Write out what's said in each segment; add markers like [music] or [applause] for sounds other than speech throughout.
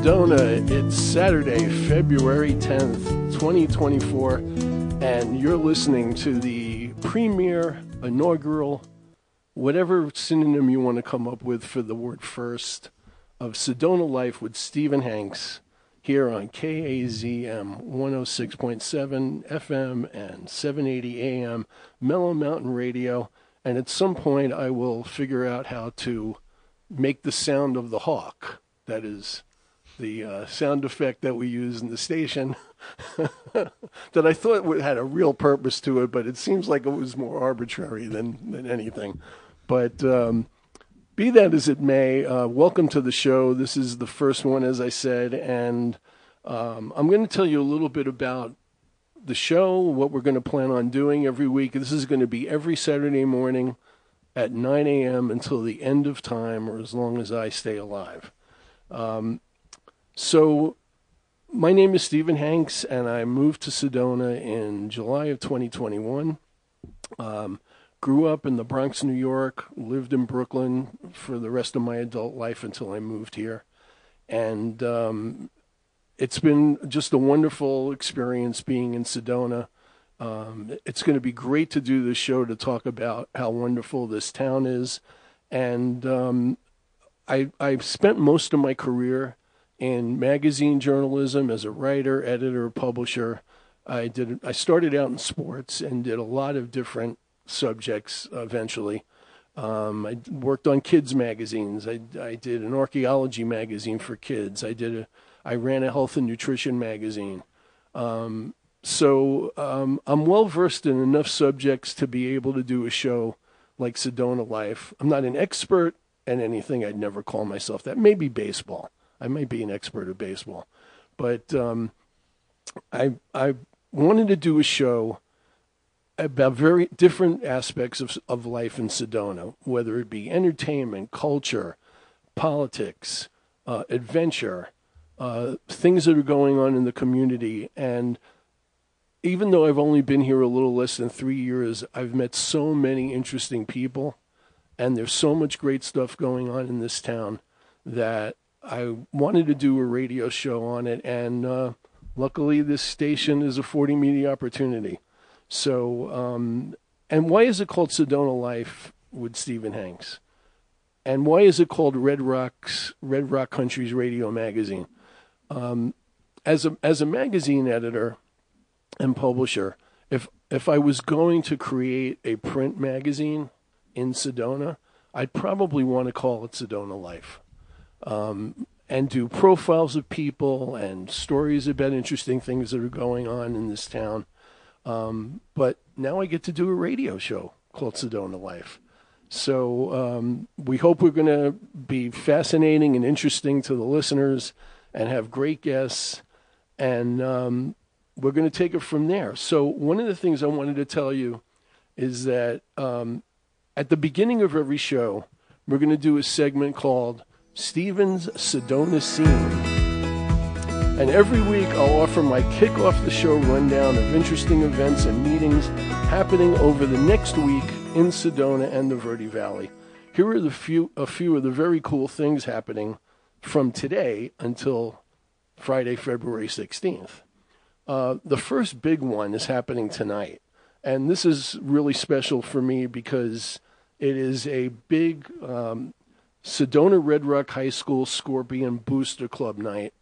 Sedona. It's Saturday, February 10th, 2024, and you're listening to the premier inaugural, whatever synonym you want to come up with for the word first, of Sedona Life with Stephen Hanks here on KAZM 106.7 FM and 780 AM Mellow Mountain Radio. And at some point, I will figure out how to make the sound of the hawk. That is the uh, sound effect that we use in the station. [laughs] that I thought had a real purpose to it, but it seems like it was more arbitrary than, than anything. But um, be that as it may, uh, welcome to the show. This is the first one, as I said, and um, I'm going to tell you a little bit about the show, what we're going to plan on doing every week. This is going to be every Saturday morning at 9 a.m. until the end of time, or as long as I stay alive. Um, so, my name is Stephen Hanks, and I moved to Sedona in July of 2021. Um, grew up in the Bronx, New York, lived in Brooklyn for the rest of my adult life until I moved here. And um, it's been just a wonderful experience being in Sedona. Um, it's going to be great to do this show to talk about how wonderful this town is. And um, I, I've spent most of my career in magazine journalism as a writer, editor, publisher. I did. I started out in sports and did a lot of different subjects eventually. Um, I worked on kids magazines. I, I did an archaeology magazine for kids. I did a, I ran a health and nutrition magazine. Um, so um, I'm well versed in enough subjects to be able to do a show like Sedona Life. I'm not an expert in anything. I'd never call myself that. Maybe baseball. I might be an expert at baseball, but um, I I wanted to do a show about very different aspects of, of life in Sedona, whether it be entertainment, culture, politics, uh, adventure, uh, things that are going on in the community. And even though I've only been here a little less than three years, I've met so many interesting people, and there's so much great stuff going on in this town that I wanted to do a radio show on it. And uh, luckily, this station is affording me the opportunity. So, um, and why is it called Sedona Life with Stephen Hanks? And why is it called Red Rocks Red Rock Country's Radio Magazine? Um, as a as a magazine editor and publisher, if if I was going to create a print magazine in Sedona, I'd probably want to call it Sedona Life, um, and do profiles of people and stories about interesting things that are going on in this town. Um, but now I get to do a radio show called Sedona Life. So um, we hope we're going to be fascinating and interesting to the listeners and have great guests. And um, we're going to take it from there. So, one of the things I wanted to tell you is that um, at the beginning of every show, we're going to do a segment called Stephen's Sedona Scene. And every week I'll offer my kick off the show rundown of interesting events and meetings happening over the next week in Sedona and the Verde Valley. Here are the few, a few of the very cool things happening from today until Friday, February 16th. Uh, the first big one is happening tonight. And this is really special for me because it is a big um, Sedona Red Rock High School Scorpion Booster Club night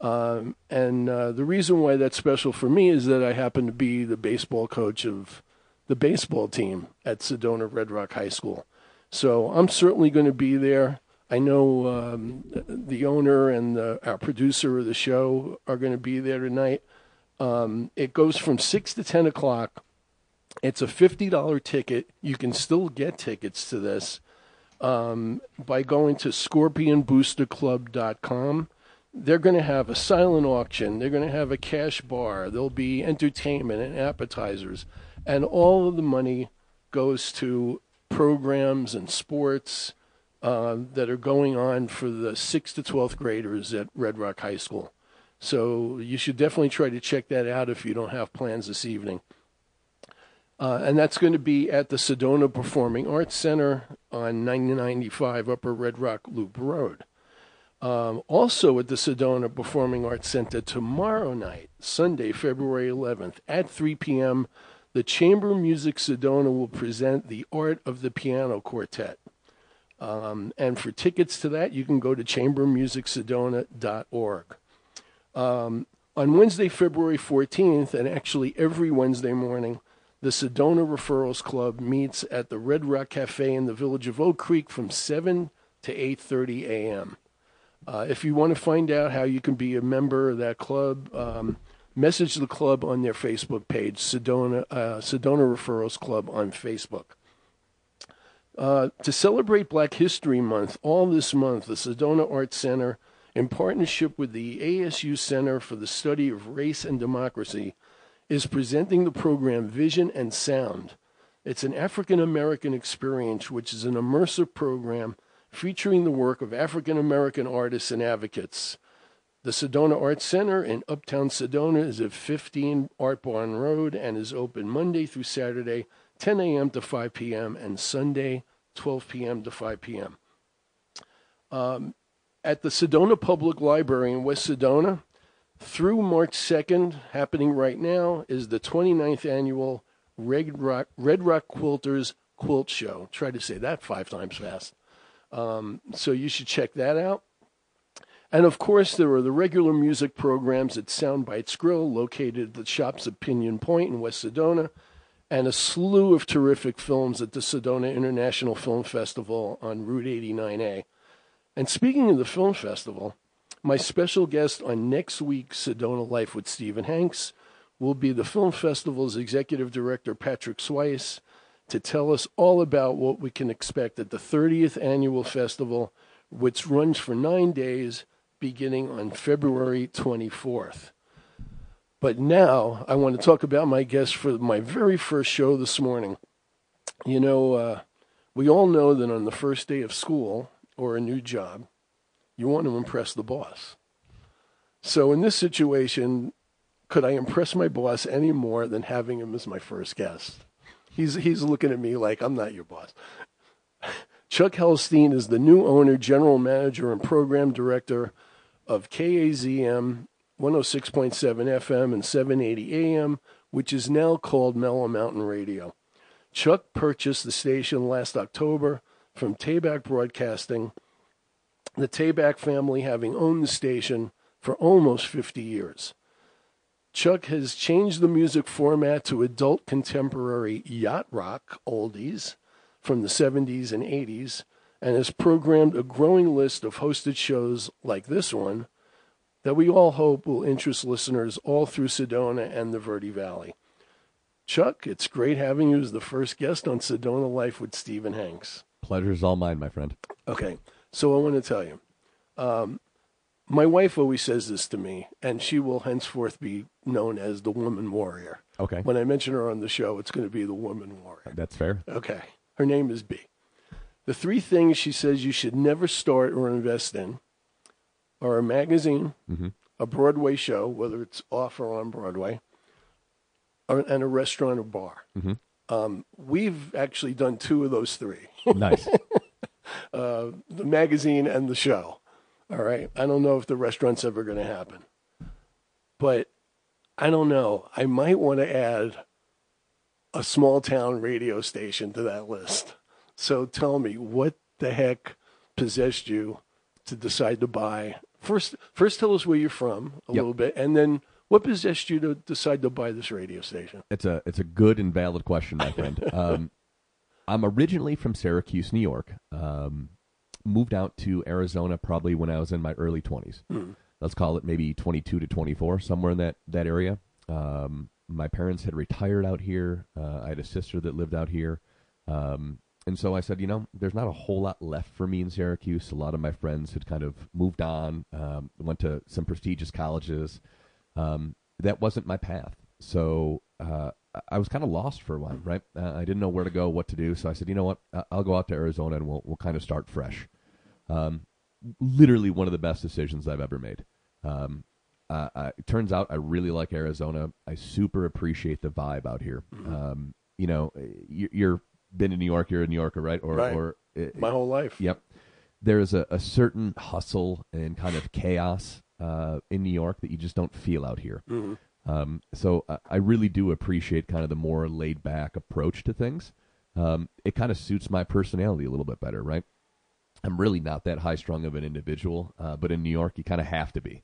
um, and uh, the reason why that's special for me is that I happen to be the baseball coach of the baseball team at Sedona Red Rock High School. So I'm certainly going to be there. I know um, the owner and the, our producer of the show are going to be there tonight. Um, it goes from 6 to 10 o'clock. It's a $50 ticket. You can still get tickets to this um, by going to scorpionboosterclub.com they're going to have a silent auction. They're going to have a cash bar. There'll be entertainment and appetizers. And all of the money goes to programs and sports uh, that are going on for the 6th to 12th graders at Red Rock High School. So you should definitely try to check that out if you don't have plans this evening. Uh, and that's going to be at the Sedona Performing Arts Center on 995 Upper Red Rock Loop Road. Um, also at the Sedona Performing Arts Center tomorrow night, Sunday, February 11th, at 3 p.m., the Chamber Music Sedona will present the Art of the Piano Quartet. Um, and for tickets to that, you can go to chambermusicsedona.org. Um, on Wednesday, February 14th, and actually every Wednesday morning, the Sedona Referrals Club meets at the Red Rock Cafe in the village of Oak Creek from 7 to 8:30 a.m. Uh, if you want to find out how you can be a member of that club, um, message the club on their Facebook page, Sedona uh, Sedona Referrals Club on Facebook. Uh, to celebrate Black History Month, all this month, the Sedona Arts Center, in partnership with the ASU Center for the Study of Race and Democracy, is presenting the program Vision and Sound. It's an African American experience, which is an immersive program featuring the work of African American artists and advocates. The Sedona Arts Center in Uptown Sedona is at 15 Art Barn Road and is open Monday through Saturday 10 a.m. to 5 p.m., and Sunday, 12 p.m. to 5 p.m. Um, at the Sedona Public Library in West Sedona, through March 2nd, happening right now, is the 29th annual Red Rock, Red Rock Quilters Quilt Show. Try to say that five times fast. Um, so you should check that out. And of course, there are the regular music programs at Soundbites Grill, located at the shops at Pinion Point in West Sedona, and a slew of terrific films at the Sedona International Film Festival on Route 89A. And speaking of the film festival, my special guest on next week's Sedona Life with Stephen Hanks will be the film festival's executive director, Patrick Schweiss, to tell us all about what we can expect at the 30th annual festival, which runs for nine days beginning on February 24th. But now I want to talk about my guest for my very first show this morning. You know, uh, we all know that on the first day of school or a new job, you want to impress the boss. So in this situation, could I impress my boss any more than having him as my first guest? He's he's looking at me like I'm not your boss. [laughs] Chuck Helstein is the new owner, general manager, and program director of KAZM 106.7 FM and 780 AM, which is now called Mellow Mountain Radio. Chuck purchased the station last October from Tabback Broadcasting, the Tabback family having owned the station for almost 50 years. Chuck has changed the music format to adult contemporary yacht rock oldies from the 70s and 80s and has programmed a growing list of hosted shows like this one that we all hope will interest listeners all through Sedona and the Verde Valley. Chuck, it's great having you as the first guest on Sedona Life with Stephen Hanks. Pleasure's all mine, my friend. Okay, so I want to tell you. Um, my wife always says this to me, and she will henceforth be known as the woman warrior. Okay. When I mention her on the show, it's going to be the woman warrior. That's fair. Okay. Her name is B. The three things she says you should never start or invest in are a magazine, mm-hmm. a Broadway show, whether it's off or on Broadway, or, and a restaurant or bar. Mm-hmm. Um, we've actually done two of those three. Nice. [laughs] uh, the magazine and the show. All right. I don't know if the restaurant's ever going to happen, but I don't know. I might want to add a small town radio station to that list. So tell me, what the heck possessed you to decide to buy? First, first tell us where you're from a Yep. little bit, and then what possessed you to decide to buy this radio station? It's a it's a good and valid question, my friend. [laughs] Um, I'm originally from Syracuse, New York. Um, moved out to Arizona probably when I was in my early 20s. Let's call it maybe 22 to 24, somewhere in that that area. Um, my parents had retired out here. Uh, I had a sister that lived out here. Um, and so I said, you know, there's not a whole lot left for me in Syracuse. A lot of my friends had kind of moved on, um, went to some prestigious colleges. Um, that wasn't my path. So uh, I- I was kind of lost for a while, right? Uh, I didn't know where to go, what to do. So I said, you know what? I- I'll go out to Arizona and we'll we'll kind of start fresh. Um, literally one of the best decisions I've ever made. Um, uh, uh, it turns out I really like Arizona. I super appreciate the vibe out here. Um, you know, you, you're been in New York. You're a New Yorker, right? Or, Right. or uh, My whole life. Yep. there's a, a certain hustle and kind of chaos uh, in New York that you just don't feel out here. Mm-hmm. Um, so I, I really do appreciate kind of the more laid back approach to things. Um, it kind of suits my personality a little bit better, right? I'm really not that high strung of an individual, uh, but in New York, you kind of have to be.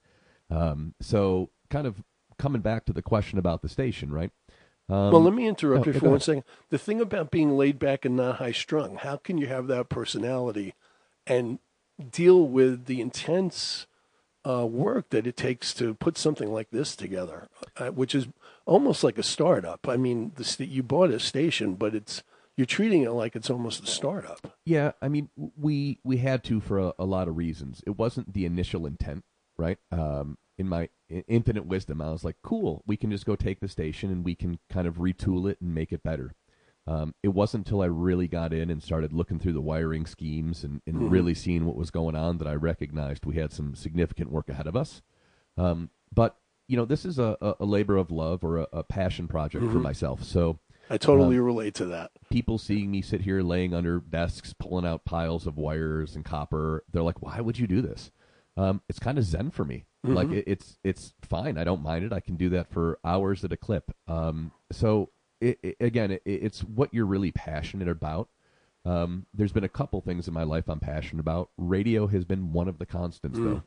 Um, so, kind of coming back to the question about the station, right? Um, well, let me interrupt oh, you for one ahead. second. The thing about being laid back and not high strung, how can you have that personality and deal with the intense uh, work that it takes to put something like this together, uh, which is almost like a startup? I mean, the st- you bought a station, but it's you're treating it like it's almost a startup. Yeah, I mean, we we had to for a, a lot of reasons. It wasn't the initial intent, right? Um, in my infinite wisdom, I was like, "Cool, we can just go take the station and we can kind of retool it and make it better." Um, it wasn't until I really got in and started looking through the wiring schemes and, and really seeing what was going on that I recognized we had some significant work ahead of us. Um, but you know, this is a, a, labor of love or a, a passion project for myself. So I totally relate to that. people seeing me sit here laying under desks, pulling out piles of wires and copper, they're like, "Why would you do this?" Um, it's kind of zen for me. Like it, it's it's fine. I don't mind it. I can do that for hours at a clip. Um, so it, it, again, it, it's what you're really passionate about. Um, there's been a couple things in my life I'm passionate about. Radio has been one of the constants, though.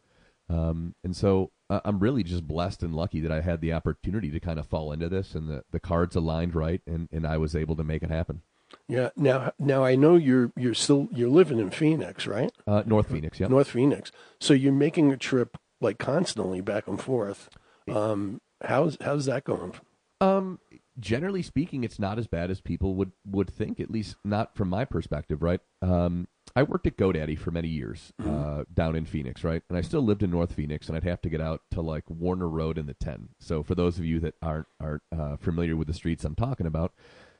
Um, and so uh, I'm really just blessed and lucky that I had the opportunity to kind of fall into this, and the, the cards aligned right, and, and I was able to make it happen. Yeah. Now, now I know you're you're still you're living in Phoenix, right? Uh, North Phoenix, yeah. North Phoenix. So you're making a trip like constantly back and forth. Um, how's how's that going? Um, generally speaking, it's not as bad as people would would think. At least not from my perspective, right? Um, I worked at GoDaddy for many years uh, down in Phoenix, right? And I still lived in North Phoenix, and I'd have to get out to like Warner Road in the ten. So for those of you that aren't aren't uh, familiar with the streets I'm talking about,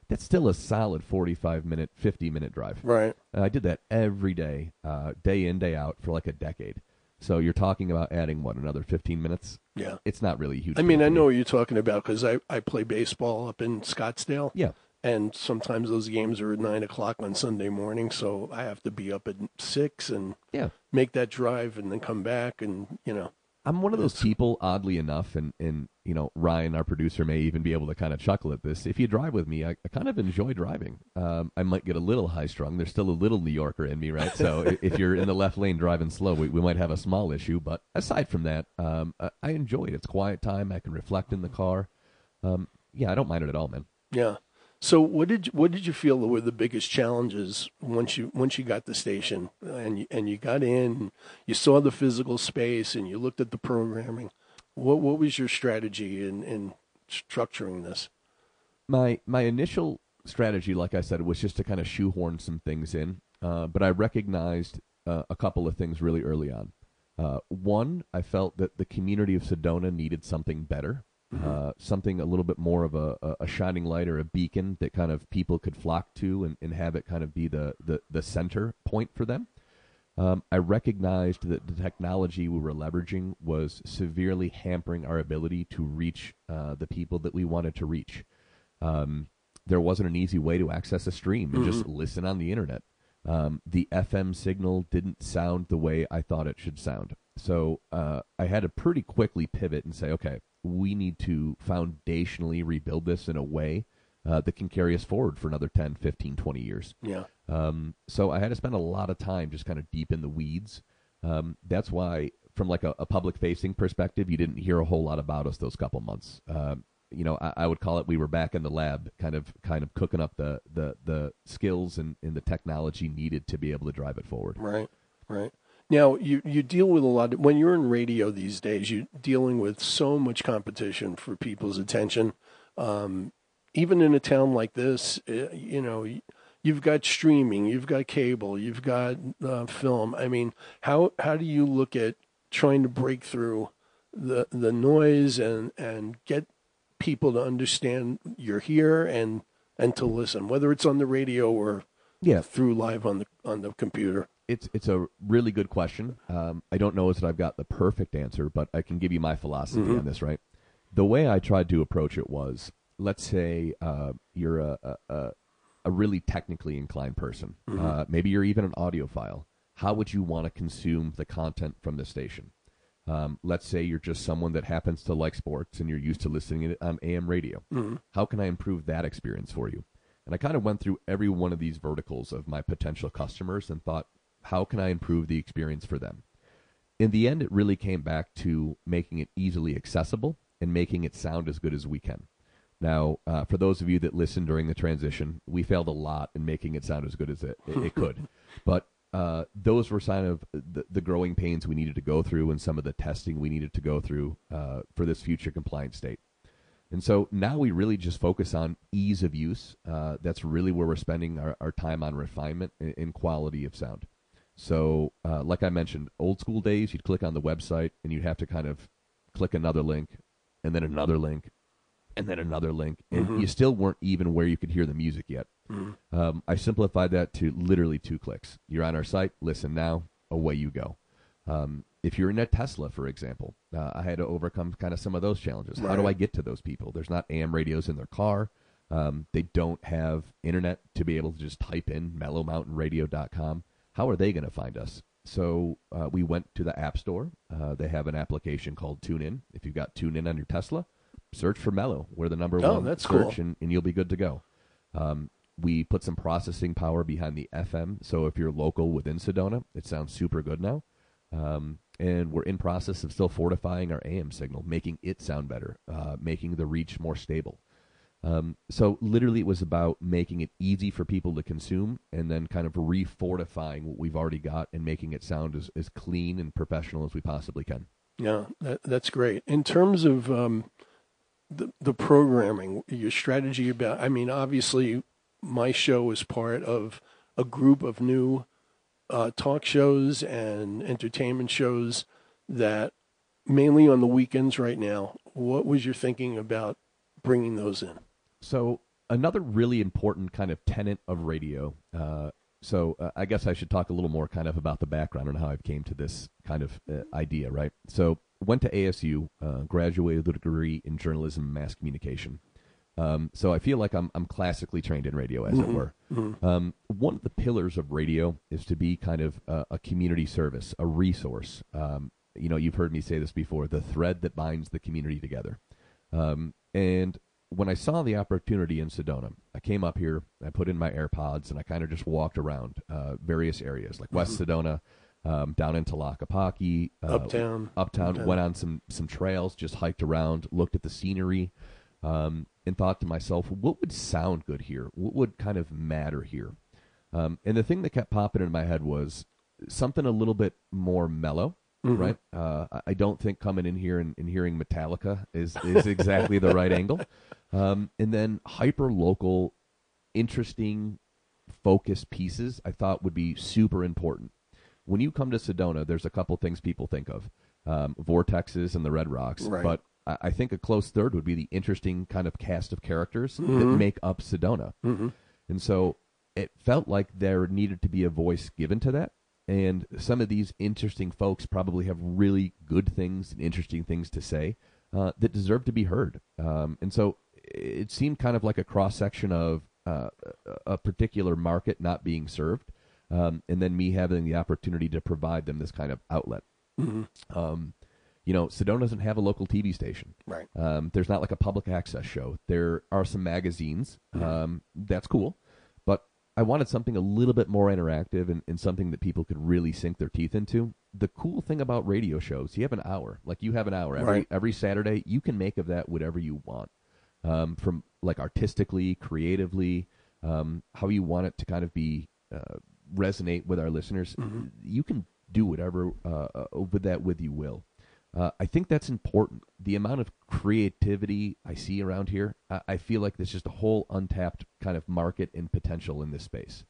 that's still a solid forty five minute, fifty minute drive. Right. And I did that every day, uh, day in, day out for like a decade. So you're talking about adding what another fifteen minutes? Yeah. It's not really a huge. I mean, I know what you're talking about because I, I play baseball up in Scottsdale. Yeah. And sometimes those games are at nine o'clock on Sunday morning, so I have to be up at six and Yeah. make that drive and then come back and you know. I'm one of those people, oddly enough, and, and you know Ryan, our producer, may even be able to kind of chuckle at this. If you drive with me, I, I kind of enjoy driving. Um, I might get a little high strung. There's still a little New Yorker in me, right? So [laughs] if you're in the left lane driving slow, we, we might have a small issue. But aside from that, um, I, I enjoy it. It's quiet time. I can reflect in the car. Um, yeah, I don't mind it at all, man. Yeah. So what did you, what did you feel were the biggest challenges once you once you got the station and you, and you got in, you saw the physical space and you looked at the programming. What what was your strategy in in structuring this? my my initial strategy, like I said, was just to kind of shoehorn some things in. Uh, but I recognized uh, a couple of things really early on. Uh, one, I felt that the community of Sedona needed something better, uh, something a little bit more of a, a, shining light or a beacon that kind of people could flock to and, and have it kind of be the, the, the center point for them. Um, I recognized that the technology we were leveraging was severely hampering our ability to reach uh, the people that we wanted to reach. Um, there wasn't an easy way to access a stream and just listen on the internet. Um, the FM signal didn't sound the way I thought it should sound. So uh, I had to pretty quickly pivot and say, okay, we need to foundationally rebuild this in a way uh, that can carry us forward for another 10, 15, 20 years. Yeah. Um, so I had to spend a lot of time just kind of deep in the weeds. Um, that's why, from like a, a public facing perspective, you didn't hear a whole lot about us those couple months. Um, you know, I, I would call it we were back in the lab, kind of kind of cooking up the the, the skills and, and the technology needed to be able to drive it forward. Right, right. Now you you deal with a lot of, when you're in radio these days. You're dealing with so much competition for people's attention. Um, even in a town like this, uh, you know, you've got streaming, you've got cable, you've got uh, film. I mean, how how do you look at trying to break through the the noise and and get people to understand you're here and and to listen, whether it's on the radio or Yeah, through live on the on the computer. It's it's a really good question. Um, I don't know that I've got the perfect answer, but I can give you my philosophy on this. Right, the way I tried to approach it was, let's say uh, you're a, a a really technically inclined person. Uh, maybe you're even an audiophile. how would you want to consume the content from the station? Um, let's say you're just someone that happens to like sports and you're used to listening it on AM radio. Mm-hmm. How can I improve that experience for you? And I kind of went through every one of these verticals of my potential customers and thought, how can I improve the experience for them? In the end, it really came back to making it easily accessible and making it sound as good as we can. Now, uh, for those of you that listened during the transition, we failed a lot in making it sound as good as it, it, it [laughs] could. but uh, those were sign of the, the, growing pains we needed to go through and some of the testing we needed to go through uh, for this future compliance state. And so now we really just focus on ease of use. Uh, that's really where we're spending our, our time on refinement and, quality of sound. So, uh, like I mentioned, old school days, you'd click on the website and you'd have to kind of click another link and then another link and then another link, and mm-hmm. you still weren't even where you could hear the music yet. Mm-hmm. Um, I simplified that to literally two clicks. You're on our site, listen now, away you go. Um, if you're in a Tesla, for example, uh, I had to overcome kind of some of those challenges. Right. How do I get to those people? There's not AM radios in their car. Um, they don't have internet to be able to just type in mellowmountainradio.com. How are they going to find us? So uh, we went to the App Store. Uh, they have an application called TuneIn. If you've got TuneIn on your Tesla, search for Mellow. We're the number oh, one that's search, cool. and, and you'll be good to go. Um, we put some processing power behind the FM, so if you're local within Sedona, it sounds super good now. Um, and we're in process of still fortifying our AM signal, making it sound better, uh, making the reach more stable. Um, so literally, it was about making it easy for people to consume, and then kind of refortifying what we've already got and making it sound as, as clean and professional as we possibly can. Yeah, that, that's great. In terms of um, the the programming, your strategy about. I mean, obviously, my show is part of a group of new uh, talk shows and entertainment shows that mainly on the weekends right now. What was your thinking about bringing those in? So another really important kind of tenet of radio. Uh, so uh, I guess I should talk a little more kind of about the background and how I came to this kind of uh, idea, right? So went to ASU, uh, graduated with a degree in journalism and mass communication. Um, so I feel like I'm I'm classically trained in radio, as mm-hmm. it were. Mm-hmm. Um, one of the pillars of radio is to be kind of a, a community service, a resource. Um, you know, you've heard me say this before: the thread that binds the community together. Um, and when I saw the opportunity in Sedona, I came up here, I put in my AirPods, and I kind of just walked around uh, various areas like West mm-hmm. Sedona, um, down into Tlaquepaque, uh, uptown, uptown, uptown. Went on some some trails, just hiked around, looked at the scenery, um, and thought to myself, what would sound good here? What would kind of matter here? Um, and the thing that kept popping in my head was something a little bit more mellow. Mm-hmm. Right, uh, I don't think coming in here and, and hearing Metallica is is exactly the right angle. [laughs] Um, and then hyper local, interesting, focused pieces I thought would be super important when you come to Sedona, there's a couple things people think of um, vortexes and the Red Rocks, right. but I, I, think a close third would be the interesting kind of cast of characters mm-hmm. that make up Sedona. Mm-hmm. And so it felt like there needed to be a voice given to that. And some of these interesting folks probably have really good things and interesting things to say uh, that deserve to be heard. Um, and so it seemed kind of like a cross section of uh, a particular market not being served um, and then me having the opportunity to provide them this kind of outlet. Mm-hmm. Um, you know, Sedona doesn't have a local TV station. Right. Um, there's not like a public access show. There are some magazines. Mm-hmm. Um, that's cool, I wanted something a little bit more interactive and, and, something that people could really sink their teeth into. The cool thing about radio shows, you have an hour. Like you have an hour every right. every Saturday. You can make of that whatever you want, um, from like artistically, creatively, um, how you want it to kind of be. Uh, resonate with our listeners, mm-hmm. you can do whatever uh, uh, with that with you will. Uh, I think that's important. The amount of creativity I see around here, I, I, feel like there's just a whole untapped kind of market and potential in this space.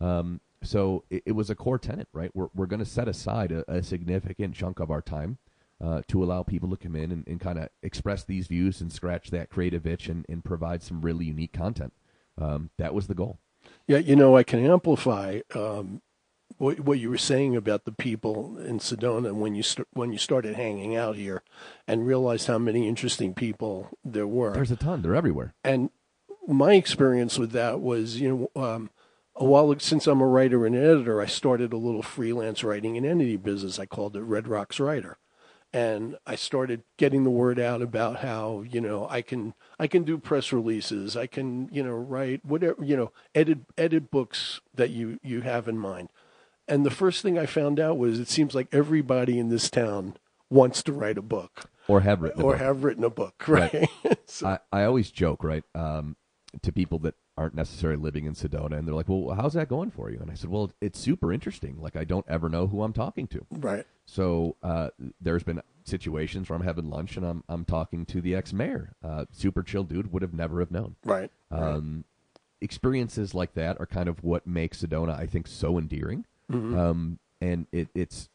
Um, so it, it, was a core tenant, right? We're, we're going to set aside a, a, significant chunk of our time uh, to allow people to come in and, and kind of express these views and scratch that creative itch and, and provide some really unique content. Um, that was the goal. Yeah, you know, I can amplify um, what, what you were saying about the people in Sedona when you st- when you started hanging out here, and realized how many interesting people there were. There's a ton. They're everywhere. And my experience with that was, you know, um, a while since I'm a writer and editor, I started a little freelance writing and entity business. I called it Red Rocks Writer, and I started getting the word out about how you know I can I can do press releases, I can you know write whatever you know edit edit books that you you have in mind. And the first thing I found out was it seems like everybody in this town wants to write a book or have written or book. have written a book, right? right. [laughs] so, I, I always joke, right, um, to people that aren't necessarily living in Sedona, and they're like, "Well, how's that going for you?" And I said, "Well, it's super interesting. Like, I don't ever know who I'm talking to. right. So uh, there's been situations where I'm having lunch and I'm I'm talking to the ex mayor. Uh, super chill dude, would have never have known. Right. right. Um, experiences like that are kind of what makes Sedona, I think, so endearing. Mm-hmm. Um, and it, it's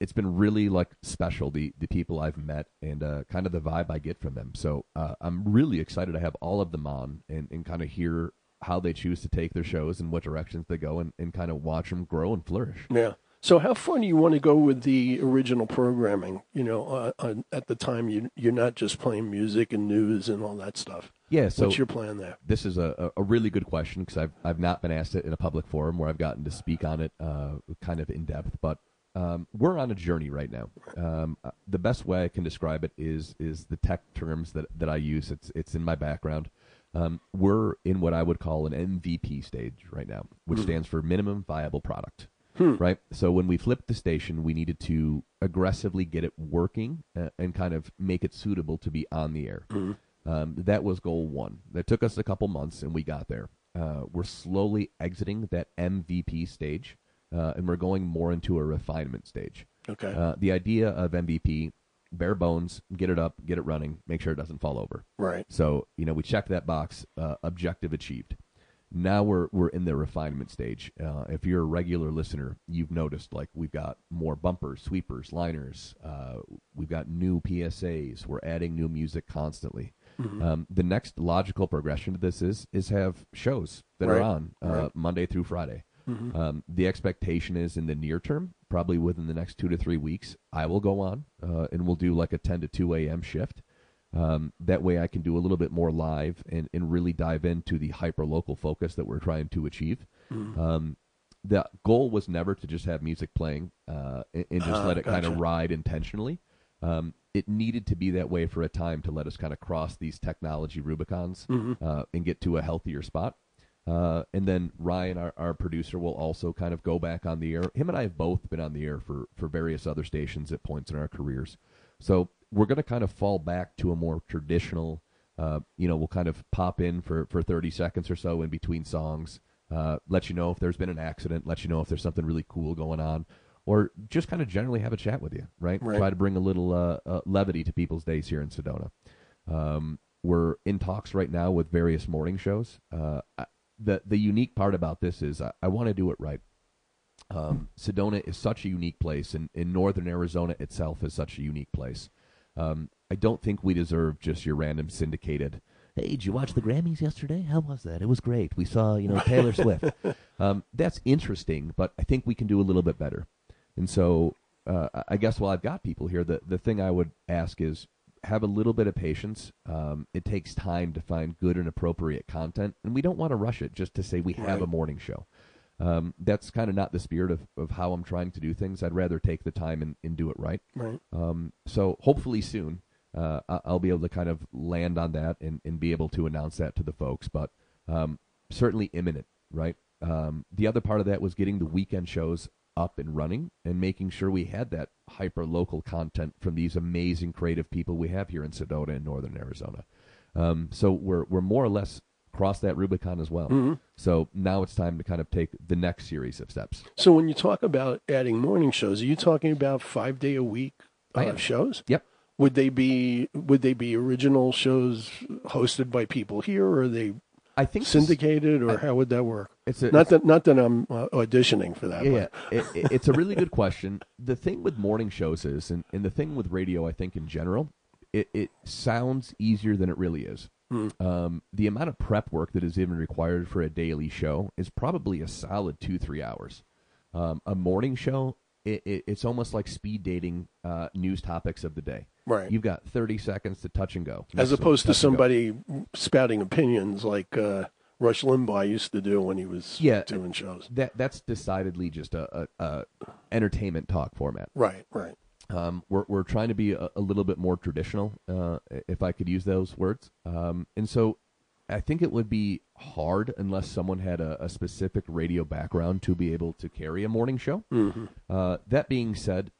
it's been really like special the the people I've met and uh, kind of the vibe I get from them. So uh, I'm really excited to have all of them on and, and kind of hear how they choose to take their shows and what directions they go and, and kind of watch them grow and flourish. Yeah. So how far do you want to go with the original programming? You know, uh, uh, at the time you you're not just playing music and news and all that stuff. Yeah. So What's your plan there? this is a, a really good question because I've I've not been asked it in a public forum where I've gotten to speak on it uh, kind of in depth, but um, we're on a journey right now. Um, uh, the best way I can describe it is is the tech terms that, that I use. It's it's in my background. Um, we're in what I would call an MVP stage right now, which stands for minimum viable product. Right. So when we flipped the station, we needed to aggressively get it working uh, and kind of make it suitable to be on the air. Um, that was goal one. That took us a couple months, and we got there. Uh, we're slowly exiting that MVP stage, uh, and we're going more into a refinement stage. Okay. Uh, the idea of MVP, bare bones, get it up, get it running, make sure it doesn't fall over. right. So you know we checked that box, uh, objective achieved. Now we're we're in the refinement stage. Uh, if you're a regular listener, you've noticed like we've got more bumpers, sweepers, liners. Uh, we've got new PSAs. We're adding new music constantly. Um, the next logical progression to this is is have shows that are on uh, Right. Monday through Friday. Um, the expectation is in the near term, probably within the next two to three weeks, I will go on uh, and we'll do like a 10 to 2 a.m. shift. Um, that way I can do a little bit more live and, and really dive into the hyper local focus that we're trying to achieve. Um, the goal was never to just have music playing uh, and, and just let it kind of ride intentionally. Um, it needed to be that way for a time to let us kind of cross these technology Rubicons uh, and get to a healthier spot. Uh, and then Ryan, our, our producer, will also kind of go back on the air. Him and I have both been on the air for, for various other stations at points in our careers. So we're going to kind of fall back to a more traditional, uh, you know, we'll kind of pop in for, for 30 seconds or so in between songs, uh, let you know if there's been an accident, let you know if there's something really cool going on, or just kind of generally have a chat with you, right? Right. Try to bring a little uh, uh, levity to people's days here in Sedona. Um, we're in talks right now with various morning shows. Uh, I- the the unique part about this is I, I want to do it right. Um, Sedona is such a unique place, and, and northern Arizona itself is such a unique place. Um, I don't think we deserve just your random syndicated. Hey, did you watch the Grammys yesterday? How was that? It was great. We saw, you know, Taylor [laughs] Swift. Um, that's interesting, but I think we can do a little bit better. And so, uh, I guess while I've got people here, the the thing I would ask is have a little bit of patience. Um, it takes time to find good and appropriate content, and we don't want to rush it just to say we have Right. a morning show. Um, that's kind of not the spirit of, of how I'm trying to do things. I'd rather take the time and, and do it right. Right. Um, so hopefully soon, uh, I'll be able to kind of land on that and, and be able to announce that to the folks. But um, certainly imminent, right? Um, the other part of that was getting the weekend shows up and running and making sure we had that hyper local content from these amazing creative people we have here in Sedona and Northern Arizona. Um, so we're we're more or less crossed that Rubicon as well. So now it's time to kind of take the next series of steps. So when you talk about adding morning shows, are you talking about five day a week uh, shows? Yep. Would they be Would they be original shows hosted by people here, or are they I think syndicated, or how would that work? It's a, Not that not that I'm uh, auditioning for that. Yeah, yeah. It, it- it's a really good question. The thing with morning shows is, and, and the thing with radio, I think in general, it, it sounds easier than it really is. Um, the amount of prep work that is even required for a daily show is probably a solid two three hours. Um, a morning show, it, it, it's almost like speed dating uh, news topics of the day. Right. You've got thirty seconds to touch and go. As opposed to touch and go. somebody spouting opinions like uh, Rush Limbaugh used to do when he was Yeah. doing shows. That that's decidedly just a, a, a entertainment talk format. Right, right. Um, we're we're trying to be a, a little bit more traditional, uh, if I could use those words. Um, and so, I think it would be hard unless someone had a, a specific radio background to be able to carry a morning show. Uh, that being said,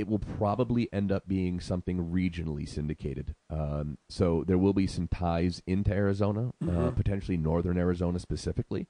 it will probably end up being something regionally syndicated. Um, so there will be some ties into Arizona, uh, potentially northern Arizona specifically,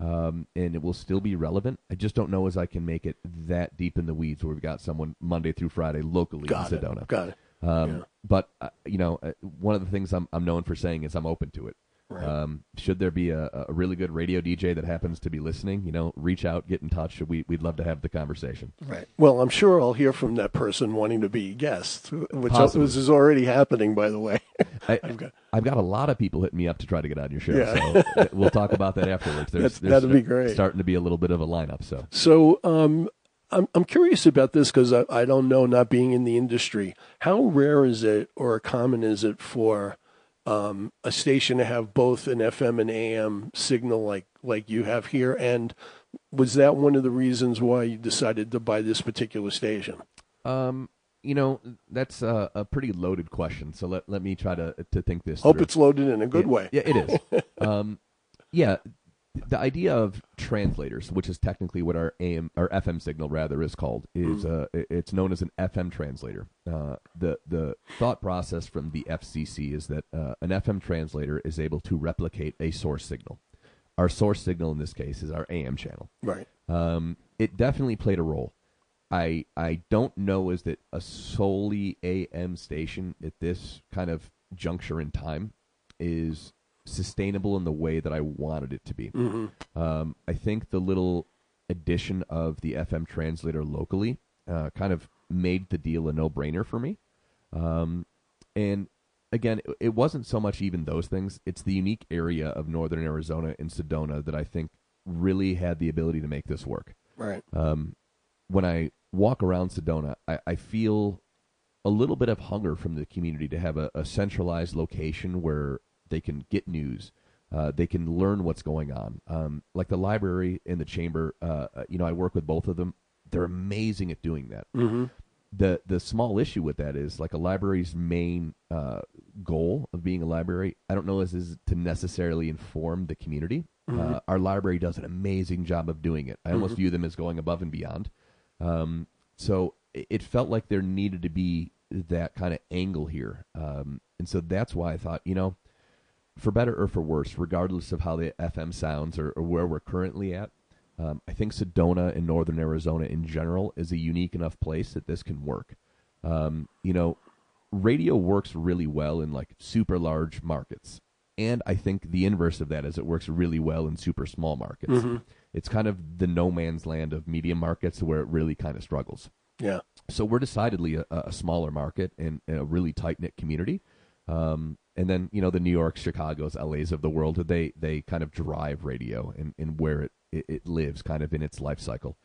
um, and it will still be relevant. I just don't know as I can make it that deep in the weeds where we've got someone Monday through Friday locally Got in it. Sedona. Got it. Um, Yeah. But uh, you know, uh, one of the things I'm I'm known for saying is I'm open to it. Right. Um, should there be a, a really good radio DJ that happens to be listening, you know, reach out, get in touch. We we'd love to have the conversation. Right. Well, I'm sure I'll hear from that person wanting to be a guest, which Possibly. is already happening, by the way. I, [laughs] I've got- I've got a lot of people hitting me up to try to get on your show. Yeah. So uh, we'll talk about that afterwards. [laughs] There's, there's that'd be great. Starting to be a little bit of a lineup. So So um, I'm I'm curious about this because I, I don't know, not being in the industry, how rare is it or common is it for um, a station to have both an FM and AM signal like like you have here? And was that one of the reasons why you decided to buy this particular station? um, you know, that's a, a pretty loaded question. So let let me try to to think this. Hope through. it's loaded in a good yeah, way. Yeah, it is. [laughs] um, yeah, the idea of translators, which is technically what our AM or FM signal rather is called, is uh, it's known as an FM translator. Uh, the the thought process from the FCC is that uh, an FM translator is able to replicate a source signal. Our source signal in this case is our AM channel. Right. Um, it definitely played a role. I I don't know is that a solely AM station at this kind of juncture in time is sustainable in the way that I wanted it to be. Um, I think the little addition of the FM translator locally uh, kind of made the deal a no brainer for me. Um, and again, it, it wasn't so much even those things. It's the unique area of northern Arizona and Sedona that I think really had the ability to make this work. Right. Um, when I walk around Sedona, I, I feel a little bit of hunger from the community to have a, a centralized location where they can get news. Uh, they can learn what's going on. Um, like the library and the chamber, uh, uh, you know, I work with both of them. They're amazing at doing that. Mm-hmm. The the small issue with that is like a library's main uh, goal of being a library. I don't know this is to necessarily inform the community. Uh, our library does an amazing job of doing it. I almost view them as going above and beyond. Um, so it, it felt like there needed to be that kind of angle here, um, and so that's why I thought, you know, for better or for worse, regardless of how the FM sounds or, or where we're currently at, um, I think Sedona and Northern Arizona in general is a unique enough place that this can work. Um, you know, radio works really well in like super large markets. And I think the inverse of that is it works really well in super small markets. It's kind of the no man's land of media markets where it really kind of struggles. Yeah. So we're decidedly a, a smaller market and, and a really tight knit community. Um, and then you know the New York, Chicago's, LA's of the world, they they kind of drive radio and, and where it, it, it lives, kind of in its life cycle.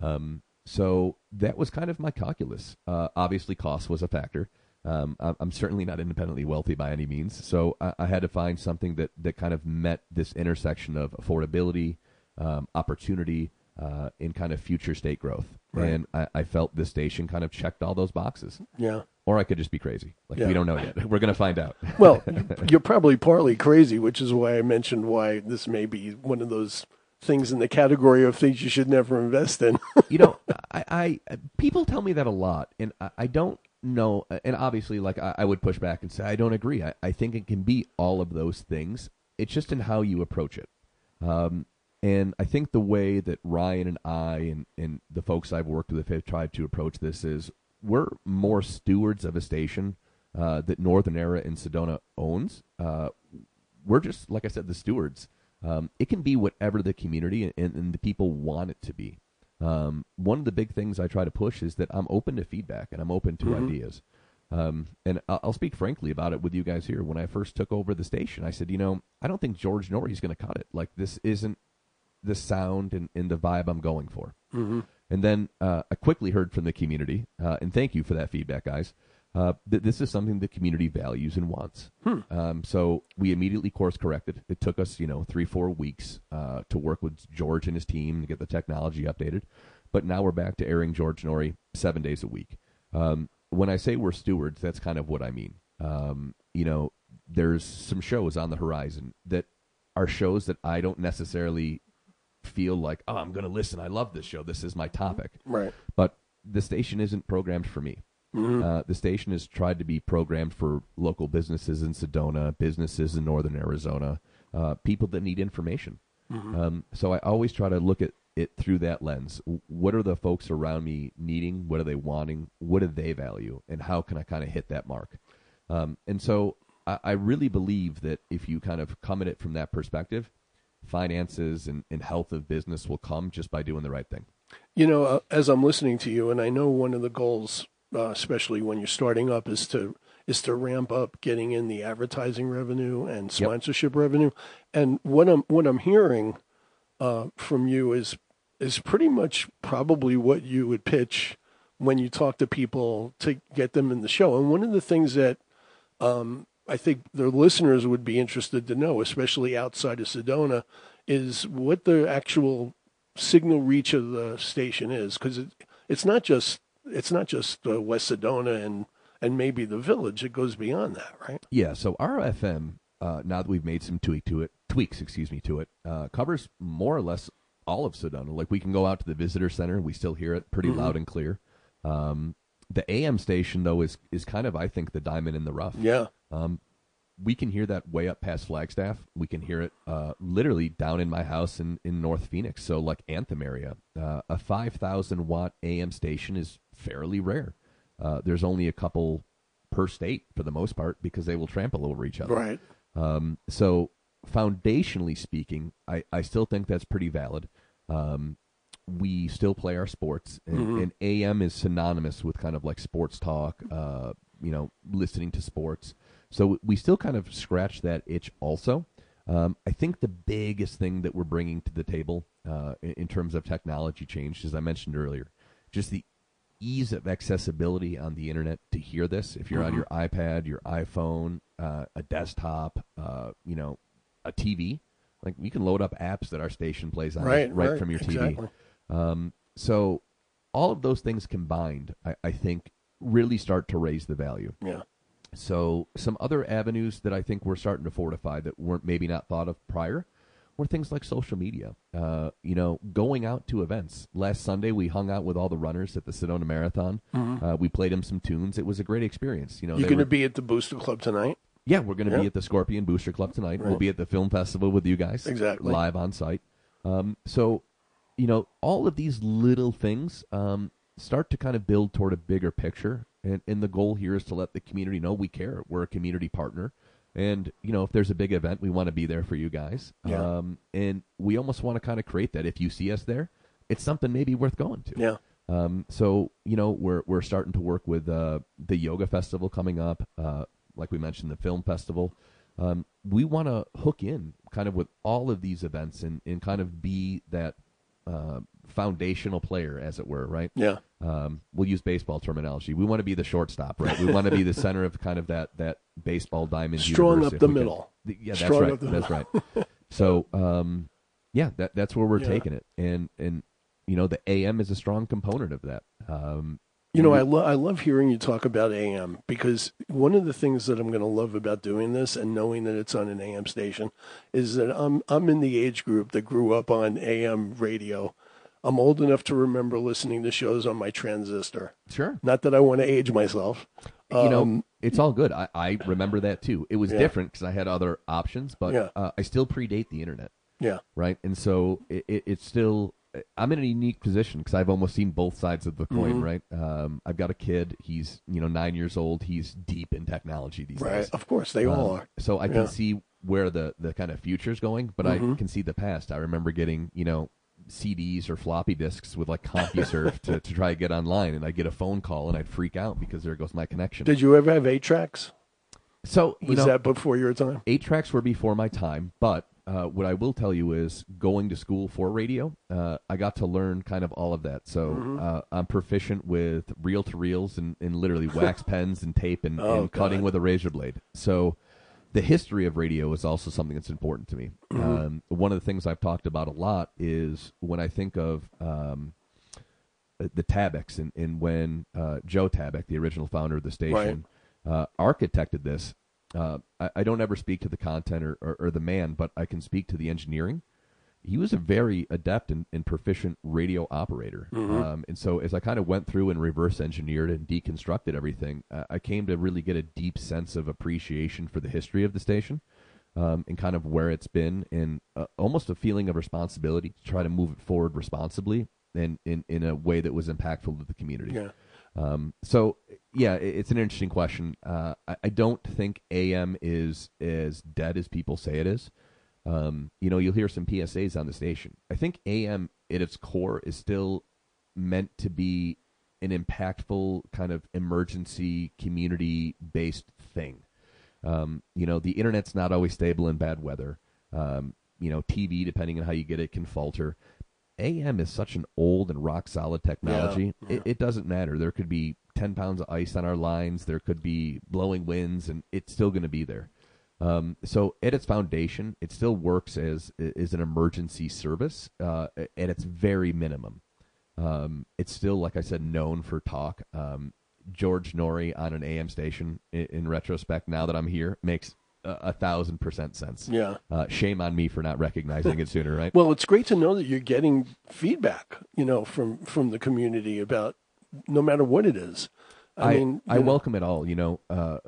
Um, so that was kind of my calculus. Uh, obviously, cost was a factor. Um, I'm, certainly not independently wealthy by any means, so I, I had to find something that that kind of met this intersection of affordability, um, opportunity, uh, and kind of future state growth. Right. And I, I felt this station kind of checked all those boxes. Yeah. Or I could just be crazy. Like Yeah. we don't know yet. [laughs] We're gonna find out. [laughs] Well, [laughs] you're probably partly crazy, which is why I mentioned why this may be one of those things in the category of things you should never invest in. you know, I, I people tell me that a lot, and I, I don't know. And obviously, like I, I would push back and say I don't agree. I, I think it can be all of those things. It's just in how you approach it. Um, and I think the way that Ryan and I and, and the folks I've worked with have tried to approach this is we're more stewards of a station uh, that Northern Era and Sedona owns. Uh, we're just, like I said, the stewards. Um, it can be whatever the community and, and the people want it to be. Um, one of the big things I try to push is that I'm open to feedback and I'm open to ideas. Um, and I'll, I'll speak frankly about it with you guys here. When I first took over the station, I said, you know, I don't think George Noory's going to cut it. Like this isn't the sound and, and the vibe I'm going for. Mm-hmm. And then uh, I quickly heard from the community, uh, and thank you for that feedback, guys. Uh, th- this is something the community values and wants. Um, so we immediately course corrected. It took us, you know, three, four weeks uh, to work with George and his team to get the technology updated. But now we're back to airing George Noory seven days a week. Um, when I say we're stewards, that's kind of what I mean. Um, you know, there's some shows on the horizon that are shows that I don't necessarily feel like, oh, I'm going to listen. I love this show. This is my topic. Right. But the station isn't programmed for me. Uh, the station has tried to be programmed for local businesses in Sedona, businesses in northern Arizona, uh, people that need information. Um, so I always try to look at it through that lens. What are the folks around me needing? What are they wanting? What do they value? And how can I kind of hit that mark? Um, and so I, I really believe that if you kind of come at it from that perspective, finances and, and health of business will come just by doing the right thing. You know, uh, as I'm listening to you, and I know one of the goals, uh, especially when you're starting up, is to is to ramp up getting in the advertising revenue and sponsorship revenue. And what I'm what I'm hearing uh, from you is is pretty much probably what you would pitch when you talk to people to get them in the show. And one of the things that um, I think the listeners would be interested to know, especially outside of Sedona, is what the actual signal reach of the station is, because it, it's not just it's not just uh, West Sedona and and maybe the village. It goes beyond that, right? Yeah, so our FM, uh, now that we've made some tweak to it, tweaks, excuse me, to it, uh, covers more or less all of Sedona. Like we can go out to the visitor center, we still hear it pretty loud and clear. Um, the AM station though is is kind of I think the diamond in the rough. Yeah, Um, we can hear that way up past Flagstaff. We can hear it uh, literally down in my house in, in North Phoenix. So, like Anthem area, uh, a 5,000 watt AM station is fairly rare. Uh, there's only a couple per state for the most part because they will trample over each other. right. Um, so, foundationally speaking, I, I still think that's pretty valid. Um, we still play our sports, and, and AM is synonymous with kind of like sports talk, uh, you know, listening to sports. So we still kind of scratch that itch also. Um, I think the biggest thing that we're bringing to the table uh, in, in terms of technology change, as I mentioned earlier, just the ease of accessibility on the internet to hear this. If you're on your iPad, your iPhone, uh, a desktop, uh, you know, a TV, like you can load up apps that our station plays on Right, right, right, from your exactly. Um, so all of those things combined, I, I think, really start to raise the value. Yeah. So some other avenues that I think we're starting to fortify that weren't maybe not thought of prior were things like social media. Uh, you know, going out to events. Last Sunday we hung out with all the runners at the Sedona Marathon. Uh, we played them some tunes. It was a great experience. You know, You're going to be at the Booster Club tonight. yeah, we're going to Yeah. be at the Scorpion Booster Club tonight. We'll be at the film festival with you guys. Exactly. Live on site. Um, so, you know, all of these little things um, start to kind of build toward a bigger picture. And, and the goal here is to let the community know we care. We're a community partner. And, you know, if there's a big event, we want to be there for you guys. Yeah. Um, and we almost want to kind of create that. If you see us there, it's something maybe worth going to. Yeah. Um, so you know we're we're starting to work with uh, the yoga festival coming up. Uh, like we mentioned, the film festival. Um, we want to hook in kind of with all of these events and, and kind of be that uh, foundational player, as it were, right? Yeah. Um, we'll use baseball terminology. We want to be the shortstop, right? We want to be the center of kind of that that baseball diamond. Strong up the we can. middle. Yeah, that's Strong right. That's right. So, um, yeah, that that's where we're Yeah. taking it, and and you know the AM is a strong component of that. Um, You know, I, lo- I love hearing you talk about AM because one of the things that I'm going to love about doing this and knowing that it's on an AM station is that I'm I'm in the age group that grew up on AM radio. I'm old enough to remember listening to shows on my transistor. sure, Not that I want to age myself. you know Um, it's all good. I, I remember that too. It was Yeah. different because I had other options, but Yeah. uh, I still predate the internet, yeah, right? And so it, it, it's still. I'm in a unique position because I've almost seen both sides of the coin, Mm-hmm. right? Um, I've got a kid. He's you know nine years old. He's deep in technology these right. days. Of course, they all Um, are. So I Yeah. can see where the, the kind of future's going, but Mm-hmm. I can see the past. I remember getting, you know, CDs or floppy disks with like CompuServe [laughs] to, to try to get online, and I'd get a phone call and I'd freak out because there goes my connection. Did you ever have eight tracks? so, you Was know, that before your time? eight tracks were before my time, but Uh, what I will tell you is going to school for radio, uh, I got to learn kind of all of that. So Mm-hmm. uh, I'm proficient with reel to reels and, and literally [laughs] wax pens and tape and, Oh, and cutting God. with a razor blade. So the history of radio is also something that's important to me. Mm-hmm. Um, one of the things I've talked about a lot is when I think of um, the Tabbacks and, and when uh, Joe Tabback, the original founder of the station, uh, architected this. Uh, I, I don't ever speak to the content or, or, or the man, but I can speak to the engineering. He was a very adept and, and proficient radio operator. Um, and so, as I kind of went through and reverse engineered and deconstructed everything, uh, I came to really get a deep sense of appreciation for the history of the station um, and kind of where it's been, and uh, almost a feeling of responsibility to try to move it forward responsibly and in, in a way that was impactful to the community. Yeah. Um, so, yeah, it's an interesting question. Uh, I, I don't think AM is as dead as people say it is. Um, you know, you'll hear some PSAs on the station. I think AM at its core is still meant to be an impactful kind of emergency community based thing. Um, you know, the internet's not always stable in bad weather. Um, you know, TV, depending on how you get it, can falter. AM is such an old and rock solid technology. It, it doesn't matter. There could be 10 pounds of ice on our lines, there could be blowing winds, and it's still going to be there. Um, so at its foundation, it still works as is an emergency service uh, at its very minimum. Um, it's still, like I said, known for talk. Um, George Noory on an AM station, in, in retrospect, now that I'm here, makes a, thousand percent sense. Yeah. Uh, shame on me for not recognizing it sooner, right? Well, it's great to know that you're getting feedback, you know, from from the community about no matter what it is. I, I mean, I know, welcome it all. You know, uh,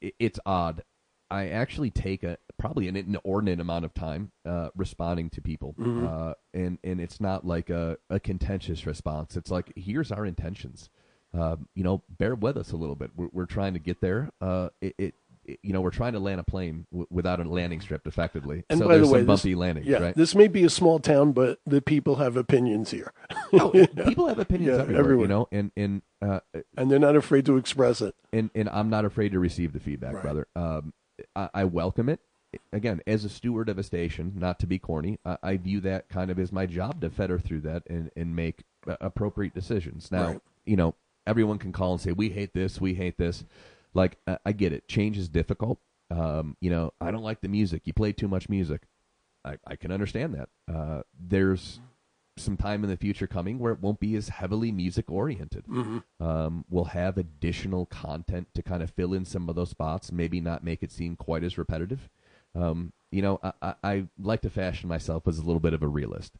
it, it's odd. I actually take a probably an inordinate amount of time uh, responding to people, Mm-hmm. uh, and and it's not like a, a contentious response. It's like here's our intentions. Uh, you know, bear with us a little bit. We're, we're trying to get there. Uh, it, it- you know, we're trying to land a plane w- without a landing strip effectively. And so by there's the way, some this- bumpy landings, yeah, right? this may be a small town, but the people have opinions here, [laughs] Oh, [laughs] people have opinions Yeah, everywhere, everywhere. you know, and and uh, and they're not afraid to express it. and and I'm not afraid to receive the feedback, Right. brother. Um, I, I welcome it. Again, as a steward of a station, not to be corny, I, I view that kind of as my job to fetter through that and and make appropriate decisions. Now, Right. you know, everyone can call and say we hate this, we hate this. Like I, I get it. Change is difficult. Um, you know, I don't like the music. You play too much music. I, I can understand that. Uh, there's some time in the future coming where it won't be as heavily music oriented. Um, we'll have additional content to kind of fill in some of those spots, maybe not make it seem quite as repetitive. Um, you know, I, I, I like to fashion myself as a little bit of a realist.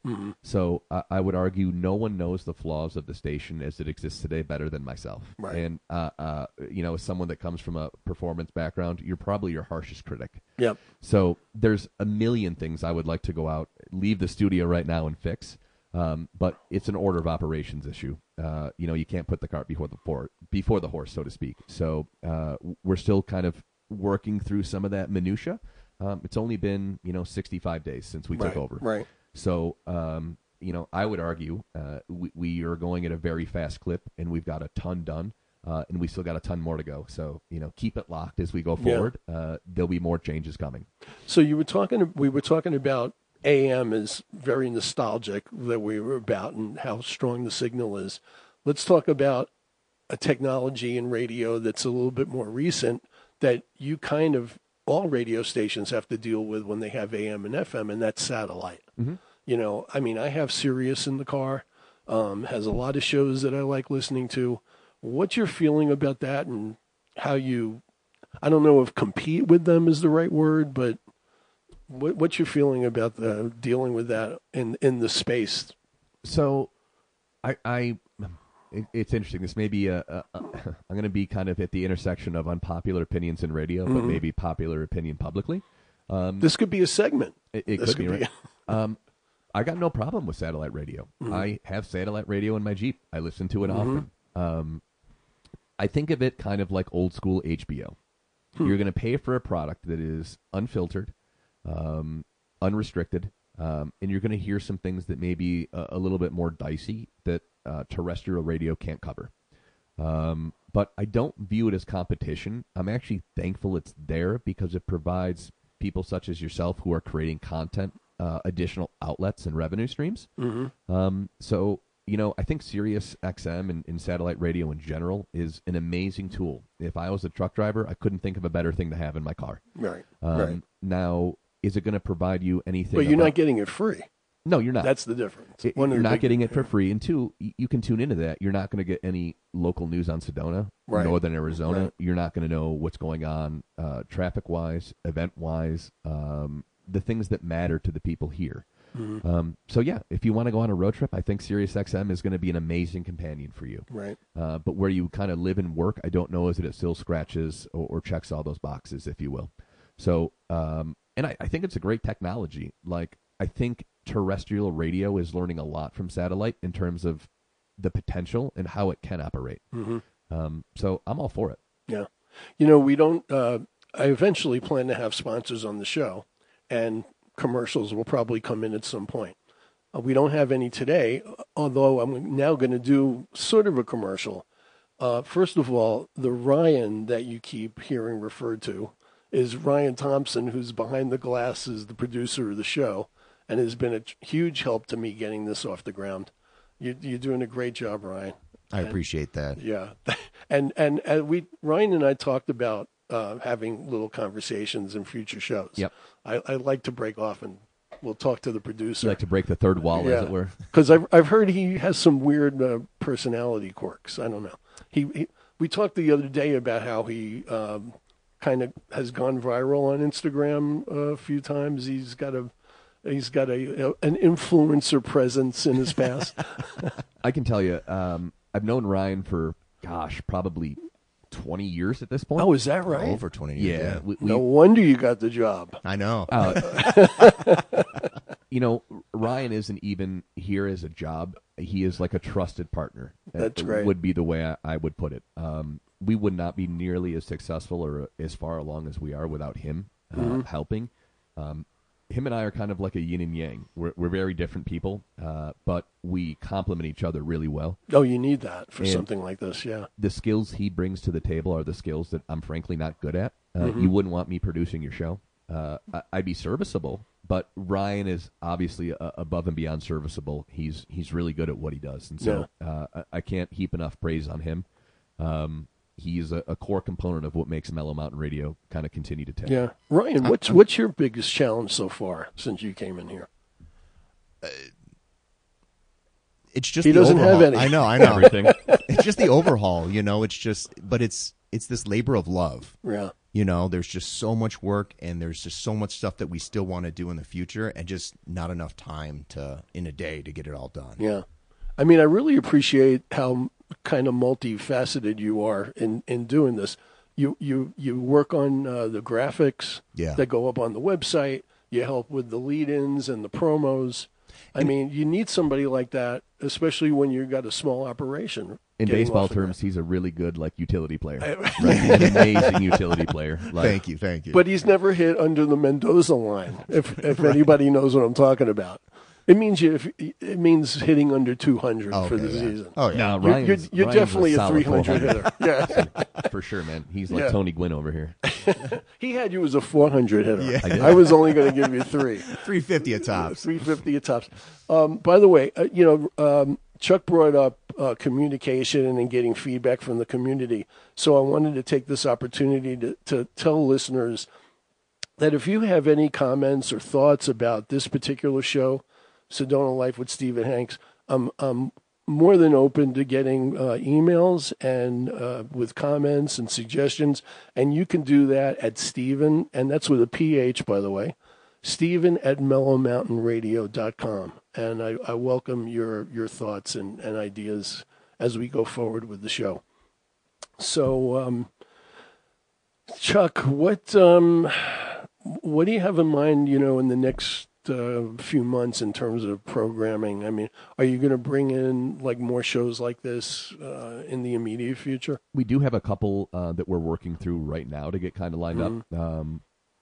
So I, I would argue no one knows the flaws of the station as it exists today better than myself. Right. And, uh, uh, you know, as someone that comes from a performance background, you're probably your harshest critic. Yep. So there's a million things I would like to go out, leave the studio right now and fix. Um, but it's an order of operations issue. Uh, you know, you can't put the cart before the for, before the horse, so to speak. So uh, we're still kind of working through some of that minutia. Um, it's only been you know 65 days since we right. took over. Right. So, um, you know, I would argue uh, we, we are going at a very fast clip, and we've got a ton done, uh, and we still got a ton more to go. So, you know, keep it locked as we go Yeah. forward. Uh, there'll be more changes coming. So you were talking. We were talking about AM is very nostalgic that we were about and how strong the signal is. Let's talk about a technology in radio that's a little bit more recent that you kind of all radio stations have to deal with when they have AM and FM, and that's satellite. You know, I mean, I have Sirius in the car. Um, has a lot of shows that I like listening to. What's your feeling about that, and how you? I don't know if compete with them is the right word, but what, what's your feeling about the dealing with that in in the space? So, I, I, it, it's interesting. This may be a, a, a [coughs] I'm going to be kind of at the intersection of unpopular opinions in radio, but maybe popular opinion publicly. Um, This could be a segment. It, it could, be, could be- right. um, I got no problem with satellite radio. I have satellite radio in my Jeep. I listen to it often. Um, I think of it kind of like old school HBO. You're going to pay for a product that is unfiltered, um, unrestricted, um, and you're going to hear some things that may be a, a little bit more dicey that uh, terrestrial radio can't cover. Um, but I don't view it as competition. I'm actually thankful it's there because it provides people such as yourself who are creating content, uh, additional outlets and revenue streams. Mm-hmm. Um, so you know, I think Sirius XM and, and, satellite radio in general is an amazing tool. If I was a truck driver, I couldn't think of a better thing to have in my car. Right. Um, right. Now, is it going to provide you anything? But you're about- not getting it free. No, you're not. That's the difference. It- you're the not big- getting it for free, and two, you can tune into that. You're not going to get any local news on Sedona, Right. Northern Arizona. Right. You're not going to know what's going on uh, traffic wise, event wise, um, the things that matter to the people here. Mm-hmm. Um, so yeah, if you want to go on a road trip, I think SiriusXM is going to be an amazing companion for you. Right. Uh, but where you kind of live and work, I don't know is that it still scratches or, or checks all those boxes, if you will. So, um, and I, I think it's a great technology. Like, I think terrestrial radio is learning a lot from satellite in terms of the potential and how it can operate. Mm-hmm. Um, so I'm all for it. Yeah. You know, we don't, uh, I eventually plan to have sponsors on the show, and commercials will probably come in at some point. Uh, we don't have any today, although I'm now going to do sort of a commercial. Uh, first of all, the Ryan that you keep hearing referred to is Ryan Thompson, who's behind the glass, is the producer of the show, and it has been a huge help to me getting this off the ground. You, you're doing a great job, Ryan. I appreciate that. Yeah, [laughs] and and and we Ryan and I talked about uh, having little conversations in future shows. Yep. I, I like to break off and we'll talk to the You producer. like to break the third wall, as it were. [laughs] Because I've I've heard he has some weird uh, personality quirks. I don't know. He, he we talked the other day about how he um, kind of has gone viral on Instagram uh, a few times. He's got a he's got a, a an influencer presence in his past. [laughs] I can tell you, um, I've known Ryan for, gosh, probably 20 years at this point. oh, is that right? Over 20 years. yeah. Yeah. We, we, no wonder you got the job. I know. [laughs] [laughs] you know, Ryan isn't even here as a job. He is like a trusted partner. That's That great. Would be the way I, I would put it. Um, we would not be nearly as successful or as far along as we are without him uh, Mm-hmm. helping. Um, him and I are kind of like a yin and yang. We're, we're very different people, uh, but we complement each other really well. Oh, you need that for And- something like this, yeah. The skills he brings to the table are the skills that I'm frankly not good at. Uh, Mm-hmm. You wouldn't want me producing your show. Uh, I, I'd be serviceable, but Ryan is obviously uh, above and beyond serviceable. He's he's really good at what he does, and so uh, I, I can't heap enough praise on him. Um, he's a, a core component of what makes Mellow Mountain Radio kind of continue to take. Yeah, Ryan, what's what's your biggest challenge so far since you came in here? Uh, it's just He the doesn't have overhaul. any. I know. I know. Everything. [laughs] it's just the overhaul. You know. It's just, but it's it's this labor of love. Yeah, You know, there's just so much work and there's just so much stuff that we still want to do in the future and just not enough time to in a day to get it all done. yeah. I mean, I really appreciate how kind of multifaceted you are in in doing this. You you you work on uh, the graphics Yeah. that go up on the website. You help with the lead-ins and the promos. I mean, you need somebody like that, especially when you've got a small operation. In baseball terms, he's a really good like utility player. Right? He's an amazing utility player. [laughs] Like, Thank you, thank you. But he's never hit under the Mendoza line. If if [laughs] anybody knows what I'm talking about, it means you. It means hitting under 200 Oh, for the yeah. season. Oh yeah. No, You're, Ryan's, you're, you're Ryan's definitely a, solid 300 hitter. [laughs] Yeah, [laughs] for sure, man. He's like Yeah. Tony Gwynn over here. [laughs] he had you as a 400 hitter. Yeah. I. I was only going to give you three. 350 at tops. 350 at tops. Um, by the way, uh, you know, um, Chuck brought up uh, communication and getting feedback from the community. So I wanted to take this opportunity to, to tell listeners that if you have any comments or thoughts about this particular show, Sedona Life with Stephen Hanks, I'm, I'm more than open to getting uh, emails and uh, with comments and suggestions. And you can do that at Stephen, and that's with a PH, by the way, Stephen at mellowmountainradio.com. And I, I welcome your, your thoughts and, and ideas as we go forward with the show. So, um, Chuck, what um, what do you have in mind? You know, in the next uh, few months in terms of programming. I mean, are you going to bring in like more shows like this uh, in the immediate future? We do have a couple uh, that we're working through right now to get kind of lined Mm-hmm. up. Um,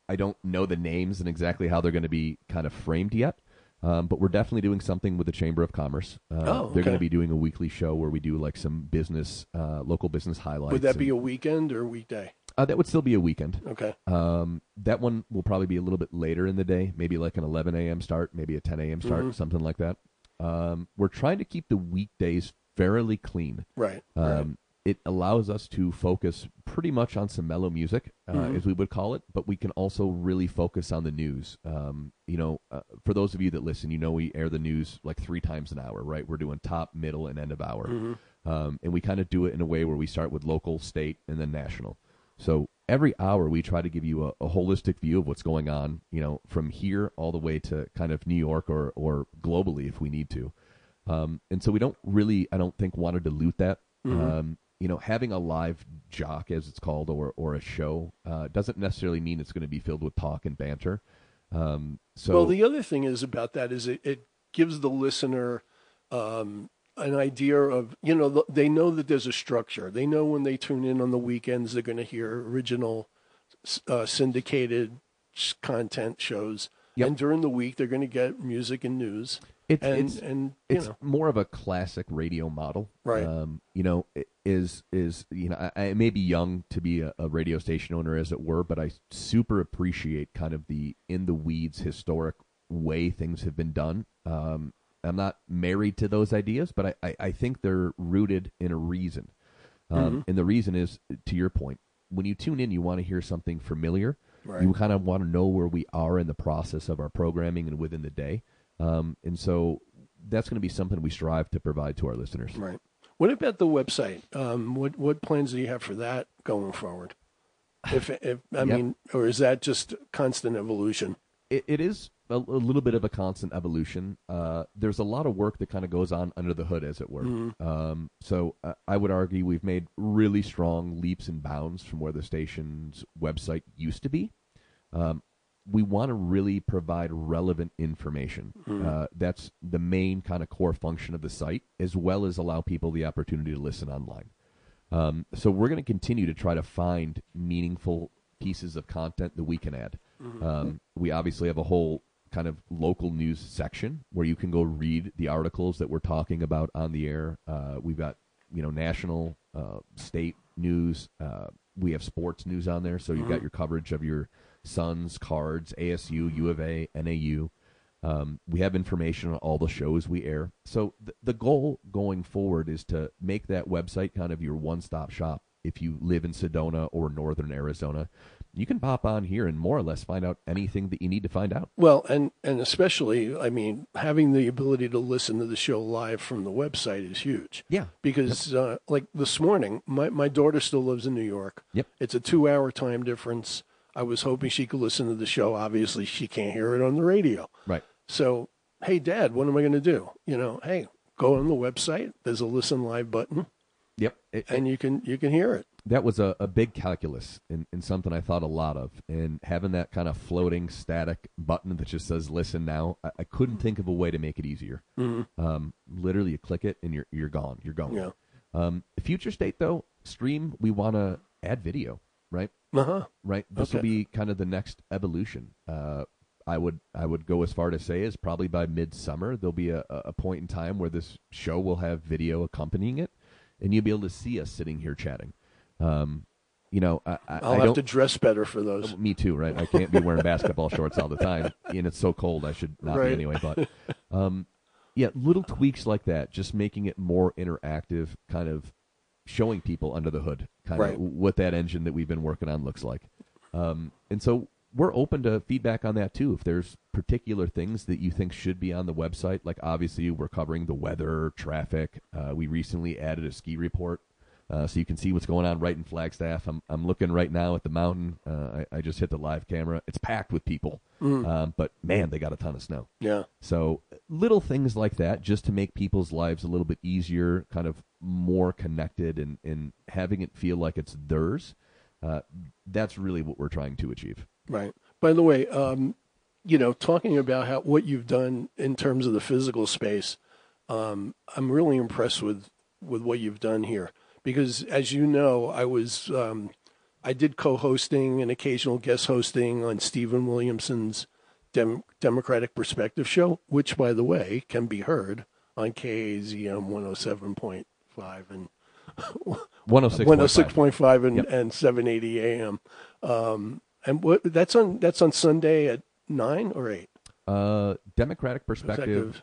I don't know the names and exactly how they're going to be kind of framed yet. Um, but we're definitely doing something with the Chamber of Commerce. Uh, Oh, They're going to be doing a weekly show where we do like some business, uh, local business highlights. Would that and- be a weekend or a weekday? Uh, that would still be a weekend. Okay. Um, that one will probably be a little bit later in the day, maybe like an 11 a.m. start, maybe a 10 a.m. start, Mm-hmm. something like that. Um, we're trying to keep the weekdays fairly clean. Right. Um, right. It allows us to focus pretty much on some mellow music, uh, Mm-hmm. as we would call it, but we can also really focus on the news. Um, you know, uh, for those of you that listen, you know we air the news like three times an hour, right? We're doing top, middle, and end of hour. Mm-hmm. Um, and we kind of do it in a way where we start with local, state, and then national. So every hour we try to give you a, a holistic view of what's going on, you know, from here all the way to kind of New York or, or globally if we need to. Um, and so we don't really, I don't think, want to dilute that. Um, you know, having a live jock, as it's called, or or a show, uh, doesn't necessarily mean it's going to be filled with talk and banter. Um, so well, the other thing is about that is it, it gives the listener um, an idea of you know they know that there's a structure. They know when they tune in on the weekends they're going to hear original uh, syndicated content shows, Yep. and during the week they're going to get music and news. it's and it's and you it's know more of a classic radio model, Right. Um, you know, is is you know, I, I may be young to be a, a radio station owner, as it were, but I super appreciate kind of the in the weeds historic way things have been done. Um, I'm not married to those ideas, but I, I, I think they're rooted in a reason, um, and the reason is to your point. When you tune in, you want to hear something familiar. Right. You kind of want to know where we are in the process of our programming and within the day. Um, and so that's going to be something we strive to provide to our listeners. right. What about the website? Um, what what plans do you have for that going forward? If if I Yep. mean, or is that just constant evolution? It, it is a, a little bit of a constant evolution. Uh, there's a lot of work that kind of goes on under the hood, as it were. Um, so uh, I would argue we've made really strong leaps and bounds from where the station's website used to be. Um, we want to really provide relevant information. Uh, that's the main kind of core function of the site, as well as allow people the opportunity to listen online. Um, so we're going to continue to try to find meaningful pieces of content that we can add. Um, we obviously have a whole kind of local news section where you can go read the articles that we're talking about on the air. Uh, we've got you know national, uh, state news. Uh, we have sports news on there, so you've got your coverage of your Suns, Cards, ASU, U of A, NAU. Um, we have information on all the shows we air. So th- the goal going forward is to make that website kind of your one-stop shop. If you live in Sedona or northern Arizona, you can pop on here and more or less find out anything that you need to find out. Well, and and especially, I mean, having the ability to listen to the show live from the website is huge. Yeah. Because, uh, like this morning, my my daughter still lives in New York. Yep. It's a two-hour time difference. I was hoping she could listen to the show. Obviously, she can't hear it on the radio. Right. So, hey, Dad, what am I going to do? You know, hey, go on the website. There's a listen live button, Yep. It- and you can you can hear it. that was a, a big calculus and, and something I thought a lot of. And having that kind of floating static button that just says "Listen now," I, I couldn't think of a way to make it easier. Um, literally, you click it and you're you're gone. You're gone. Yeah. Um, future state though, stream. We want to add video, right? Uh huh. Right. This will be kind of the next evolution. Uh, I would I would go as far to say is probably by midsummer there'll be a, a point in time where this show will have video accompanying it, and you'll be able to see us sitting here chatting. Um, you know, I, I, I'll I have don't. to dress better for those. Me too, right? I can't be wearing basketball shorts all the time, and it's so cold. I should not Right. be anyway. But, [laughs] um, yeah, little tweaks like that, just making it more interactive, kind of showing people under the hood, kind Right. of what that engine that we've been working on looks like. Um, and so we're open to feedback on that too. If there's particular things that you think should be on the website, like obviously we're covering the weather, traffic. Uh, we recently added a ski report. Uh, so you can see what's going on right in Flagstaff. I'm I'm looking right now at the mountain. Uh, I, I just hit the live camera. It's packed with people, um, but man, they got a ton of snow. Yeah. So little things like that, just to make people's lives a little bit easier, kind of more connected, and and having it feel like it's theirs. Uh, that's really what we're trying to achieve. Right. By the way, um, you know, talking about how what you've done in terms of the physical space, um, I'm really impressed with with what you've done here because, as you know, I was um, I did co-hosting and occasional guest hosting on Stephen Williamson's Dem- Democratic Perspective show, which, by the way, can be heard on KAZM 107.5 and 106.5. 106.5 and, Yep. and 780 AM. Um, and what that's on that's on Sunday at nine or eight. Uh, Democratic perspective. Perspective.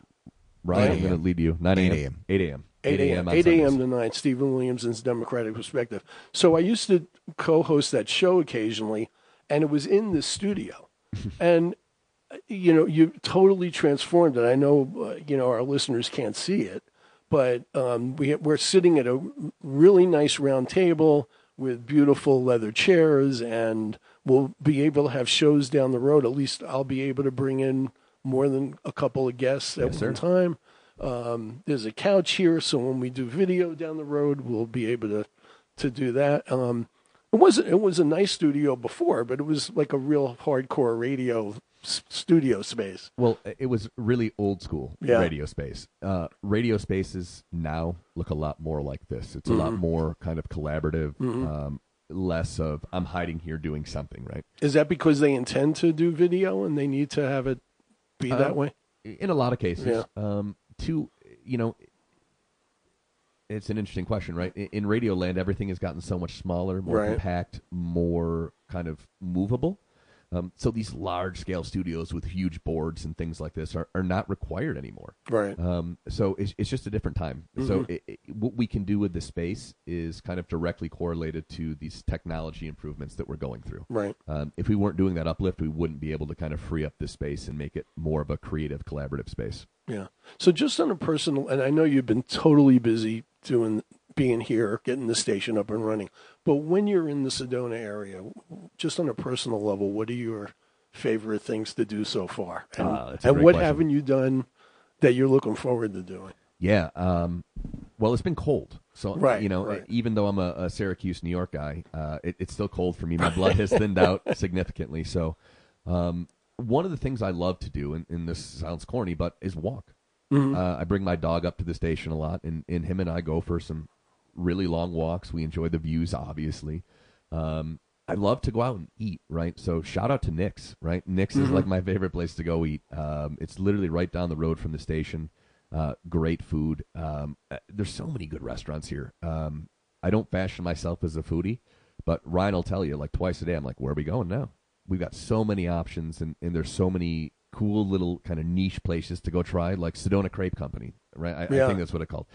Ryan, I'm going to lead you. 9 a.m. 8 a.m. 8 a.m. 8 a.m. on 8 a.m. Sundays. to 9, Stephen Williamson's Democratic Perspective. So I used to co host that show occasionally, and it was in the studio. [laughs] and, you know, you totally transformed it. I know, uh, you know, our listeners can't see it, but um, we, we're sitting at a really nice round table with beautiful leather chairs, and we'll be able to have shows down the road. At least I'll be able to bring in more than a couple of guests at Yes, sir. one time. Um, there's a couch here, so when we do video down the road, we'll be able to to do that. Um, it was it was a nice studio before, but it was like a real hardcore radio s- studio space. Well, it was really old school Yeah. radio space. Uh, radio spaces now look a lot more like this. It's a lot Mm-hmm. more kind of collaborative, um, less of I'm hiding here doing something, right? Is that because they intend to do video and they need to have it be that Um, way? In a lot of cases. Yeah. Um, to, you know, it's an interesting question, right? In, in radio land, everything has gotten so much smaller, more Right. compact, more kind of movable. Um, so these large scale studios with huge boards and things like this are, are not required anymore. Right. Um, so it's, it's just a different time. So Mm-hmm. it, it, what we can do with the space is kind of directly correlated to these technology improvements that we're going through. Right. Um, if we weren't doing that uplift, we wouldn't be able to kind of free up this space and make it more of a creative, collaborative space. Yeah. So just on a personal, and I know you've been totally busy doing being here, getting the station up and running. But when you're in the Sedona area, just on a personal level, what are your favorite things to do so far? And, Ah, that's a and what question. haven't you done that you're looking forward to doing? Yeah. Um, well, it's been cold. So, Right, you know, right. even though I'm a, a Syracuse, New York guy, uh, it, it's still cold for me. My blood has thinned out [laughs] significantly. So, um, one of the things I love to do, and, and this sounds corny, but is walk. Mm-hmm. Uh, I bring my dog up to the station a lot, and, and him and I go for some really long walks. We enjoy the views, obviously. Um, I love to go out and eat, right? So shout out to Nick's, right? Nick's is like my favorite place to go eat. Um, it's literally right down the road from the station. Uh, great food. Um, uh, there's so many good restaurants here. Um, I don't fashion myself as a foodie, but Ryan will tell you like twice a day. I'm like, where are we going now? We've got so many options, and, and there's so many cool little kind of niche places to go try, like Sedona Crepe Company, right? I, I think that's what it's called.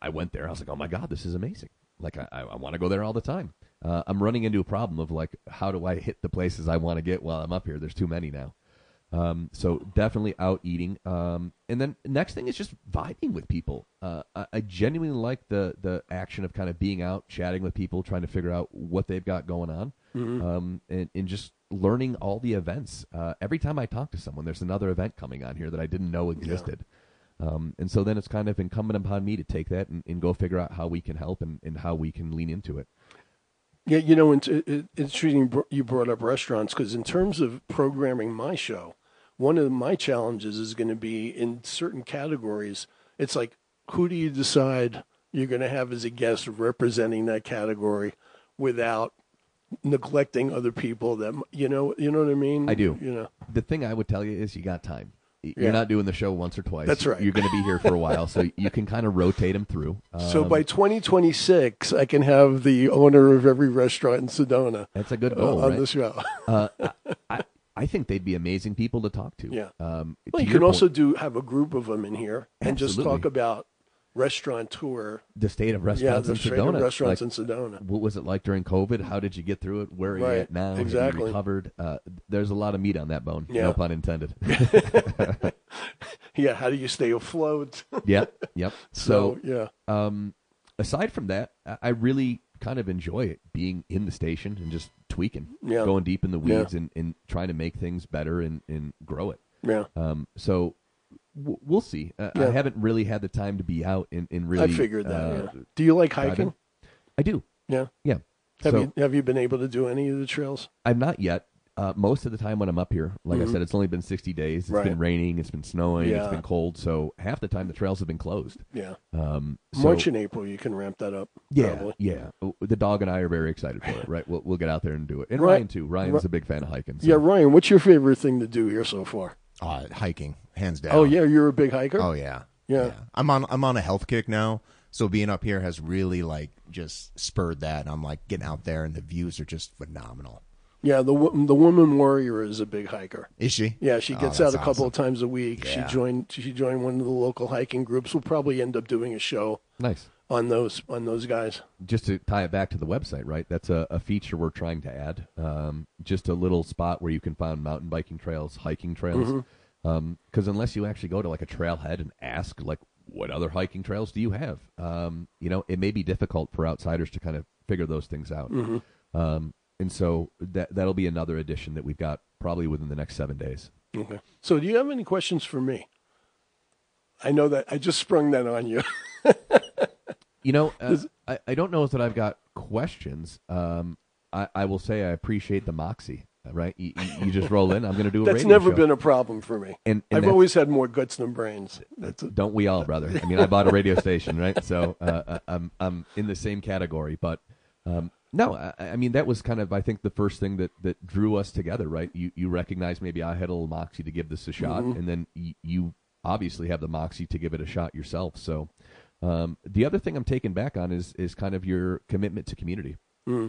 I went there. I was like, oh my god, this is amazing. Like I, I, want to go there all the time. Uh, I'm running into a problem of like, how do I hit the places I want to get while I'm up here? There's too many now. Um, so definitely out eating. Um, and then next thing is just vibing with people. Uh, I, I genuinely like the the action of kind of being out, chatting with people, trying to figure out what they've got going on, um, and, and just learning all the events. Uh, every time I talk to someone, there's another event coming on here that I didn't know existed. Um, and so then it's kind of incumbent upon me to take that and, and go figure out how we can help and, and how we can lean into it. Yeah, you know, it's, it, interesting you brought up restaurants because in terms of programming my show, one of my challenges is going to be in certain categories. It's like, who do you decide you're going to have as a guest representing that category without neglecting other people that you know you know what I mean? I do. You know, The thing I would tell you is you got time. You're Yeah. not doing the show once or twice. That's right. You're going to be here for a [laughs] while, so you can kind of rotate them through. so Um, by 2026, I can have the owner of every restaurant in Sedona that's a good uh, goal, on right? the show. uh, I, [laughs] I think they'd be amazing people to talk to. Yeah. Um, Well, to you can also do have a group of them in here and just talk about restaurateur. the state of Yeah, restaurants the in straight Sedona. restaurants Like, in Sedona. what was it like during COVID? How did you get through it? Where are you at now? Exactly. recovered? Uh, there's a lot of meat on that bone. Yeah. No pun intended. [laughs] [laughs] Yeah, how do you stay afloat? yep. Yep. [laughs] so, So, yeah, um, aside from that, I really kind of enjoy it being in the station and just tweaking, Yeah. going deep in the Yeah. weeds and, and trying to make things better and, and grow it. yeah. Um, so w- we'll see. Uh, I haven't really had the time to be out and, and really. I figured that. uh, yeah. Do you like hiking? I do. Yeah. Yeah. Have so you have you been able to do any of the trails? I've not yet. Uh, most of the time when I'm up here, like I said, it's only been 60 days. It's Mm-hmm. Right. been raining. It's been snowing. It's been cold. So half the time the trails have been closed. Yeah. Um, so- March and April, you can ramp that up. Yeah, probably. yeah. The dog and I are very excited for it. Right, we'll we'll get out there and do it. And Right. Ryan too. Ryan's a big fan of hiking. So. Yeah, Ryan, what's your favorite thing to do here so far? Uh, hiking, hands down. Oh yeah, you're a big hiker. Oh yeah. Yeah. I'm on I'm on a health kick now, So being up here has really like just spurred that, and I'm like getting out there, and the views are just phenomenal. Yeah, the the woman warrior is a big hiker. Is she? Yeah, she Oh, gets out a couple awesome. of times a week. Yeah. She joined she joined one of the local hiking groups. We'll probably end up doing a show Nice. On those on those guys. just to tie it back to the website, right? That's a, a feature we're trying to add. Um, just a little spot where you can find mountain biking trails, hiking trails. Because unless you actually go to like a trailhead and ask, like, what other hiking trails do you have? Um, you know, it may be difficult for outsiders to kind of figure those things out. Um, and so that that'll be another addition that we've got probably within the next seven days. Okay. So, do you have any questions for me? I know that I just sprung that on you. [laughs] You know, uh, I, I don't know that I've got questions. Um, I, I will say I appreciate the moxie. Right, you, you- you just roll in. I'm going to do a [laughs] That's never show. been a problem for me. And- and I've always had more guts than brains. That's a, Don't we all, brother? I mean, I bought a radio station, right? So uh, uh, I'm I'm in the same category. But um, no, I, I mean that was kind of I think the first thing that, that drew us together, right? You you recognize maybe I had a little moxie to give this a shot, and then y- you obviously have the moxie to give it a shot yourself. So um, the other thing I'm taking back on is is kind of your commitment to community.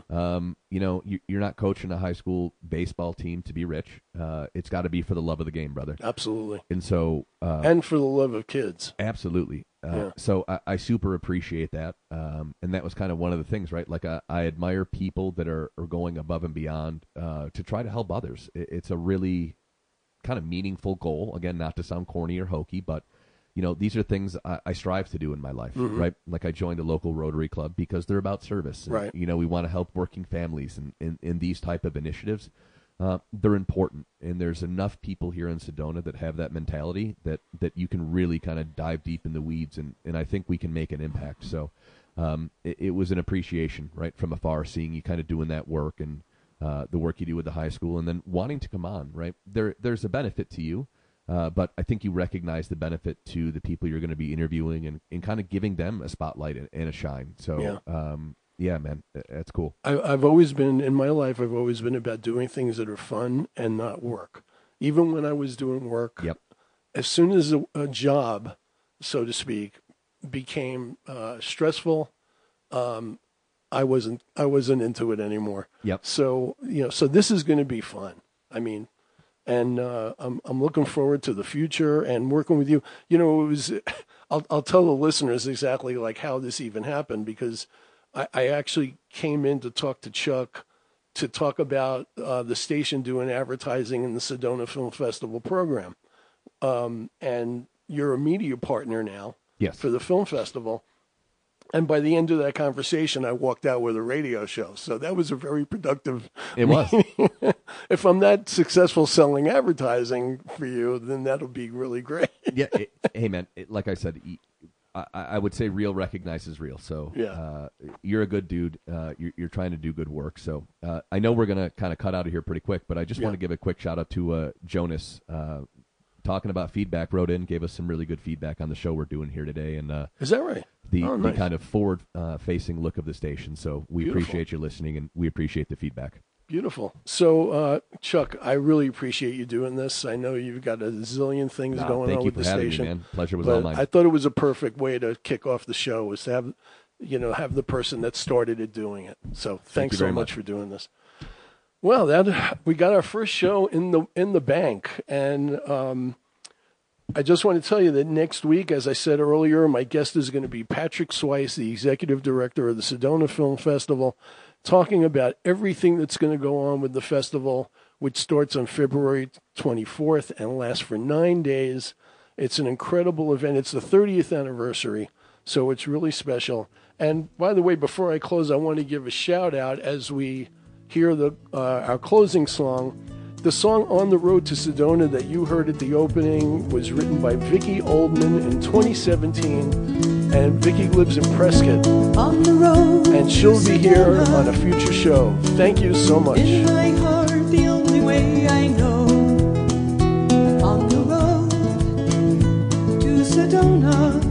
Um, you know, you, you're not coaching a high school baseball team to be rich. Uh, it's got to be for the love of the game, brother. absolutely. And so, uh, And for the love of kids. Absolutely. Uh, Yeah. So I, I super appreciate that, um, and that was kind of one of the things, right? Like I, I admire people that are, are going above and beyond uh, to try to help others. It, it's a really kind of meaningful goal. Again, not to sound corny or hokey, but you know these are things I, I strive to do in my life, right? Like I joined a local Rotary Club because they're about service. And, Right. You know, we want to help working families and in, in these type of initiatives. Uh, they're important, and there's enough people here in Sedona that have that mentality that that you can really kind of dive deep in the weeds, and and I think we can make an impact. So, um, it, it was an appreciation, right, from afar, seeing you kind of doing that work and uh, the work you do with the high school, and then wanting to come on, right? There, there's a benefit to you, uh, but I think you recognize the benefit to the people you're going to be interviewing, and, and kind of giving them a spotlight and, and a shine. So, Yeah. um, yeah, man, that's cool. I, I've always been in my life. I've always been about doing things that are fun and not work. Even when I was doing work, Yep. as soon as a, a job, so to speak, became uh, stressful, um, I wasn't I wasn't into it anymore. Yep. So you know, so this is going to be fun. I mean, and uh, I'm I'm looking forward to the future and working with you. You know, it was. [laughs] I'll I'll tell the listeners exactly like how this even happened because I, I actually came in to talk to Chuck to talk about uh, the station doing advertising in the Sedona Film Festival program. Um, and you're a media partner now Yes. for the film festival. And by the end of that conversation, I walked out with a radio show. So that was a very productive. It was. [laughs] if I'm that successful selling advertising for you, then that'll be really great. [laughs] yeah. It, hey, man. It, like I said, I would say real recognizes real. So Yeah. uh, you're a good dude. Uh, you're, you're trying to do good work. So uh, I know we're gonna kind of cut out of here pretty quick, but I just want to give a quick shout out to uh, Jonas. Talking about feedback, wrote in, gave us some really good feedback on the show we're doing here today, and uh, Is that right? the, Oh, the kind of forward uh, facing look of the station. So we Beautiful. appreciate you listening, and we appreciate the feedback. Beautiful. So, uh, Chuck, I really appreciate you doing this. I know you've got a zillion things Nah, going thank on you with for the station. me, man. Pleasure was all mine. I thought it was a perfect way to kick off the show was to have, you know, have the person that started it doing it. So thanks you so very much much. for doing this. Well, that we got our first show in the in the bank, and um, I just want to tell you that next week, as I said earlier, my guest is going to be Patrick Schweiss, the executive director of the Sedona Film Festival, talking about everything that's going to go on with the festival, which starts on February 24th and lasts for nine days. It's an incredible event. It's the 30th anniversary, so it's really special. And by the way, before I close, I want to give a shout out as we hear the, uh, our closing song. The song On the Road to Sedona that you heard at the opening was written by Vicki Oldman in 2017, and Vicki lives in Prescott. On the road, and she'll be here on a future show. Thank you so much. In my heart, the only way I know. On the road to Sedona.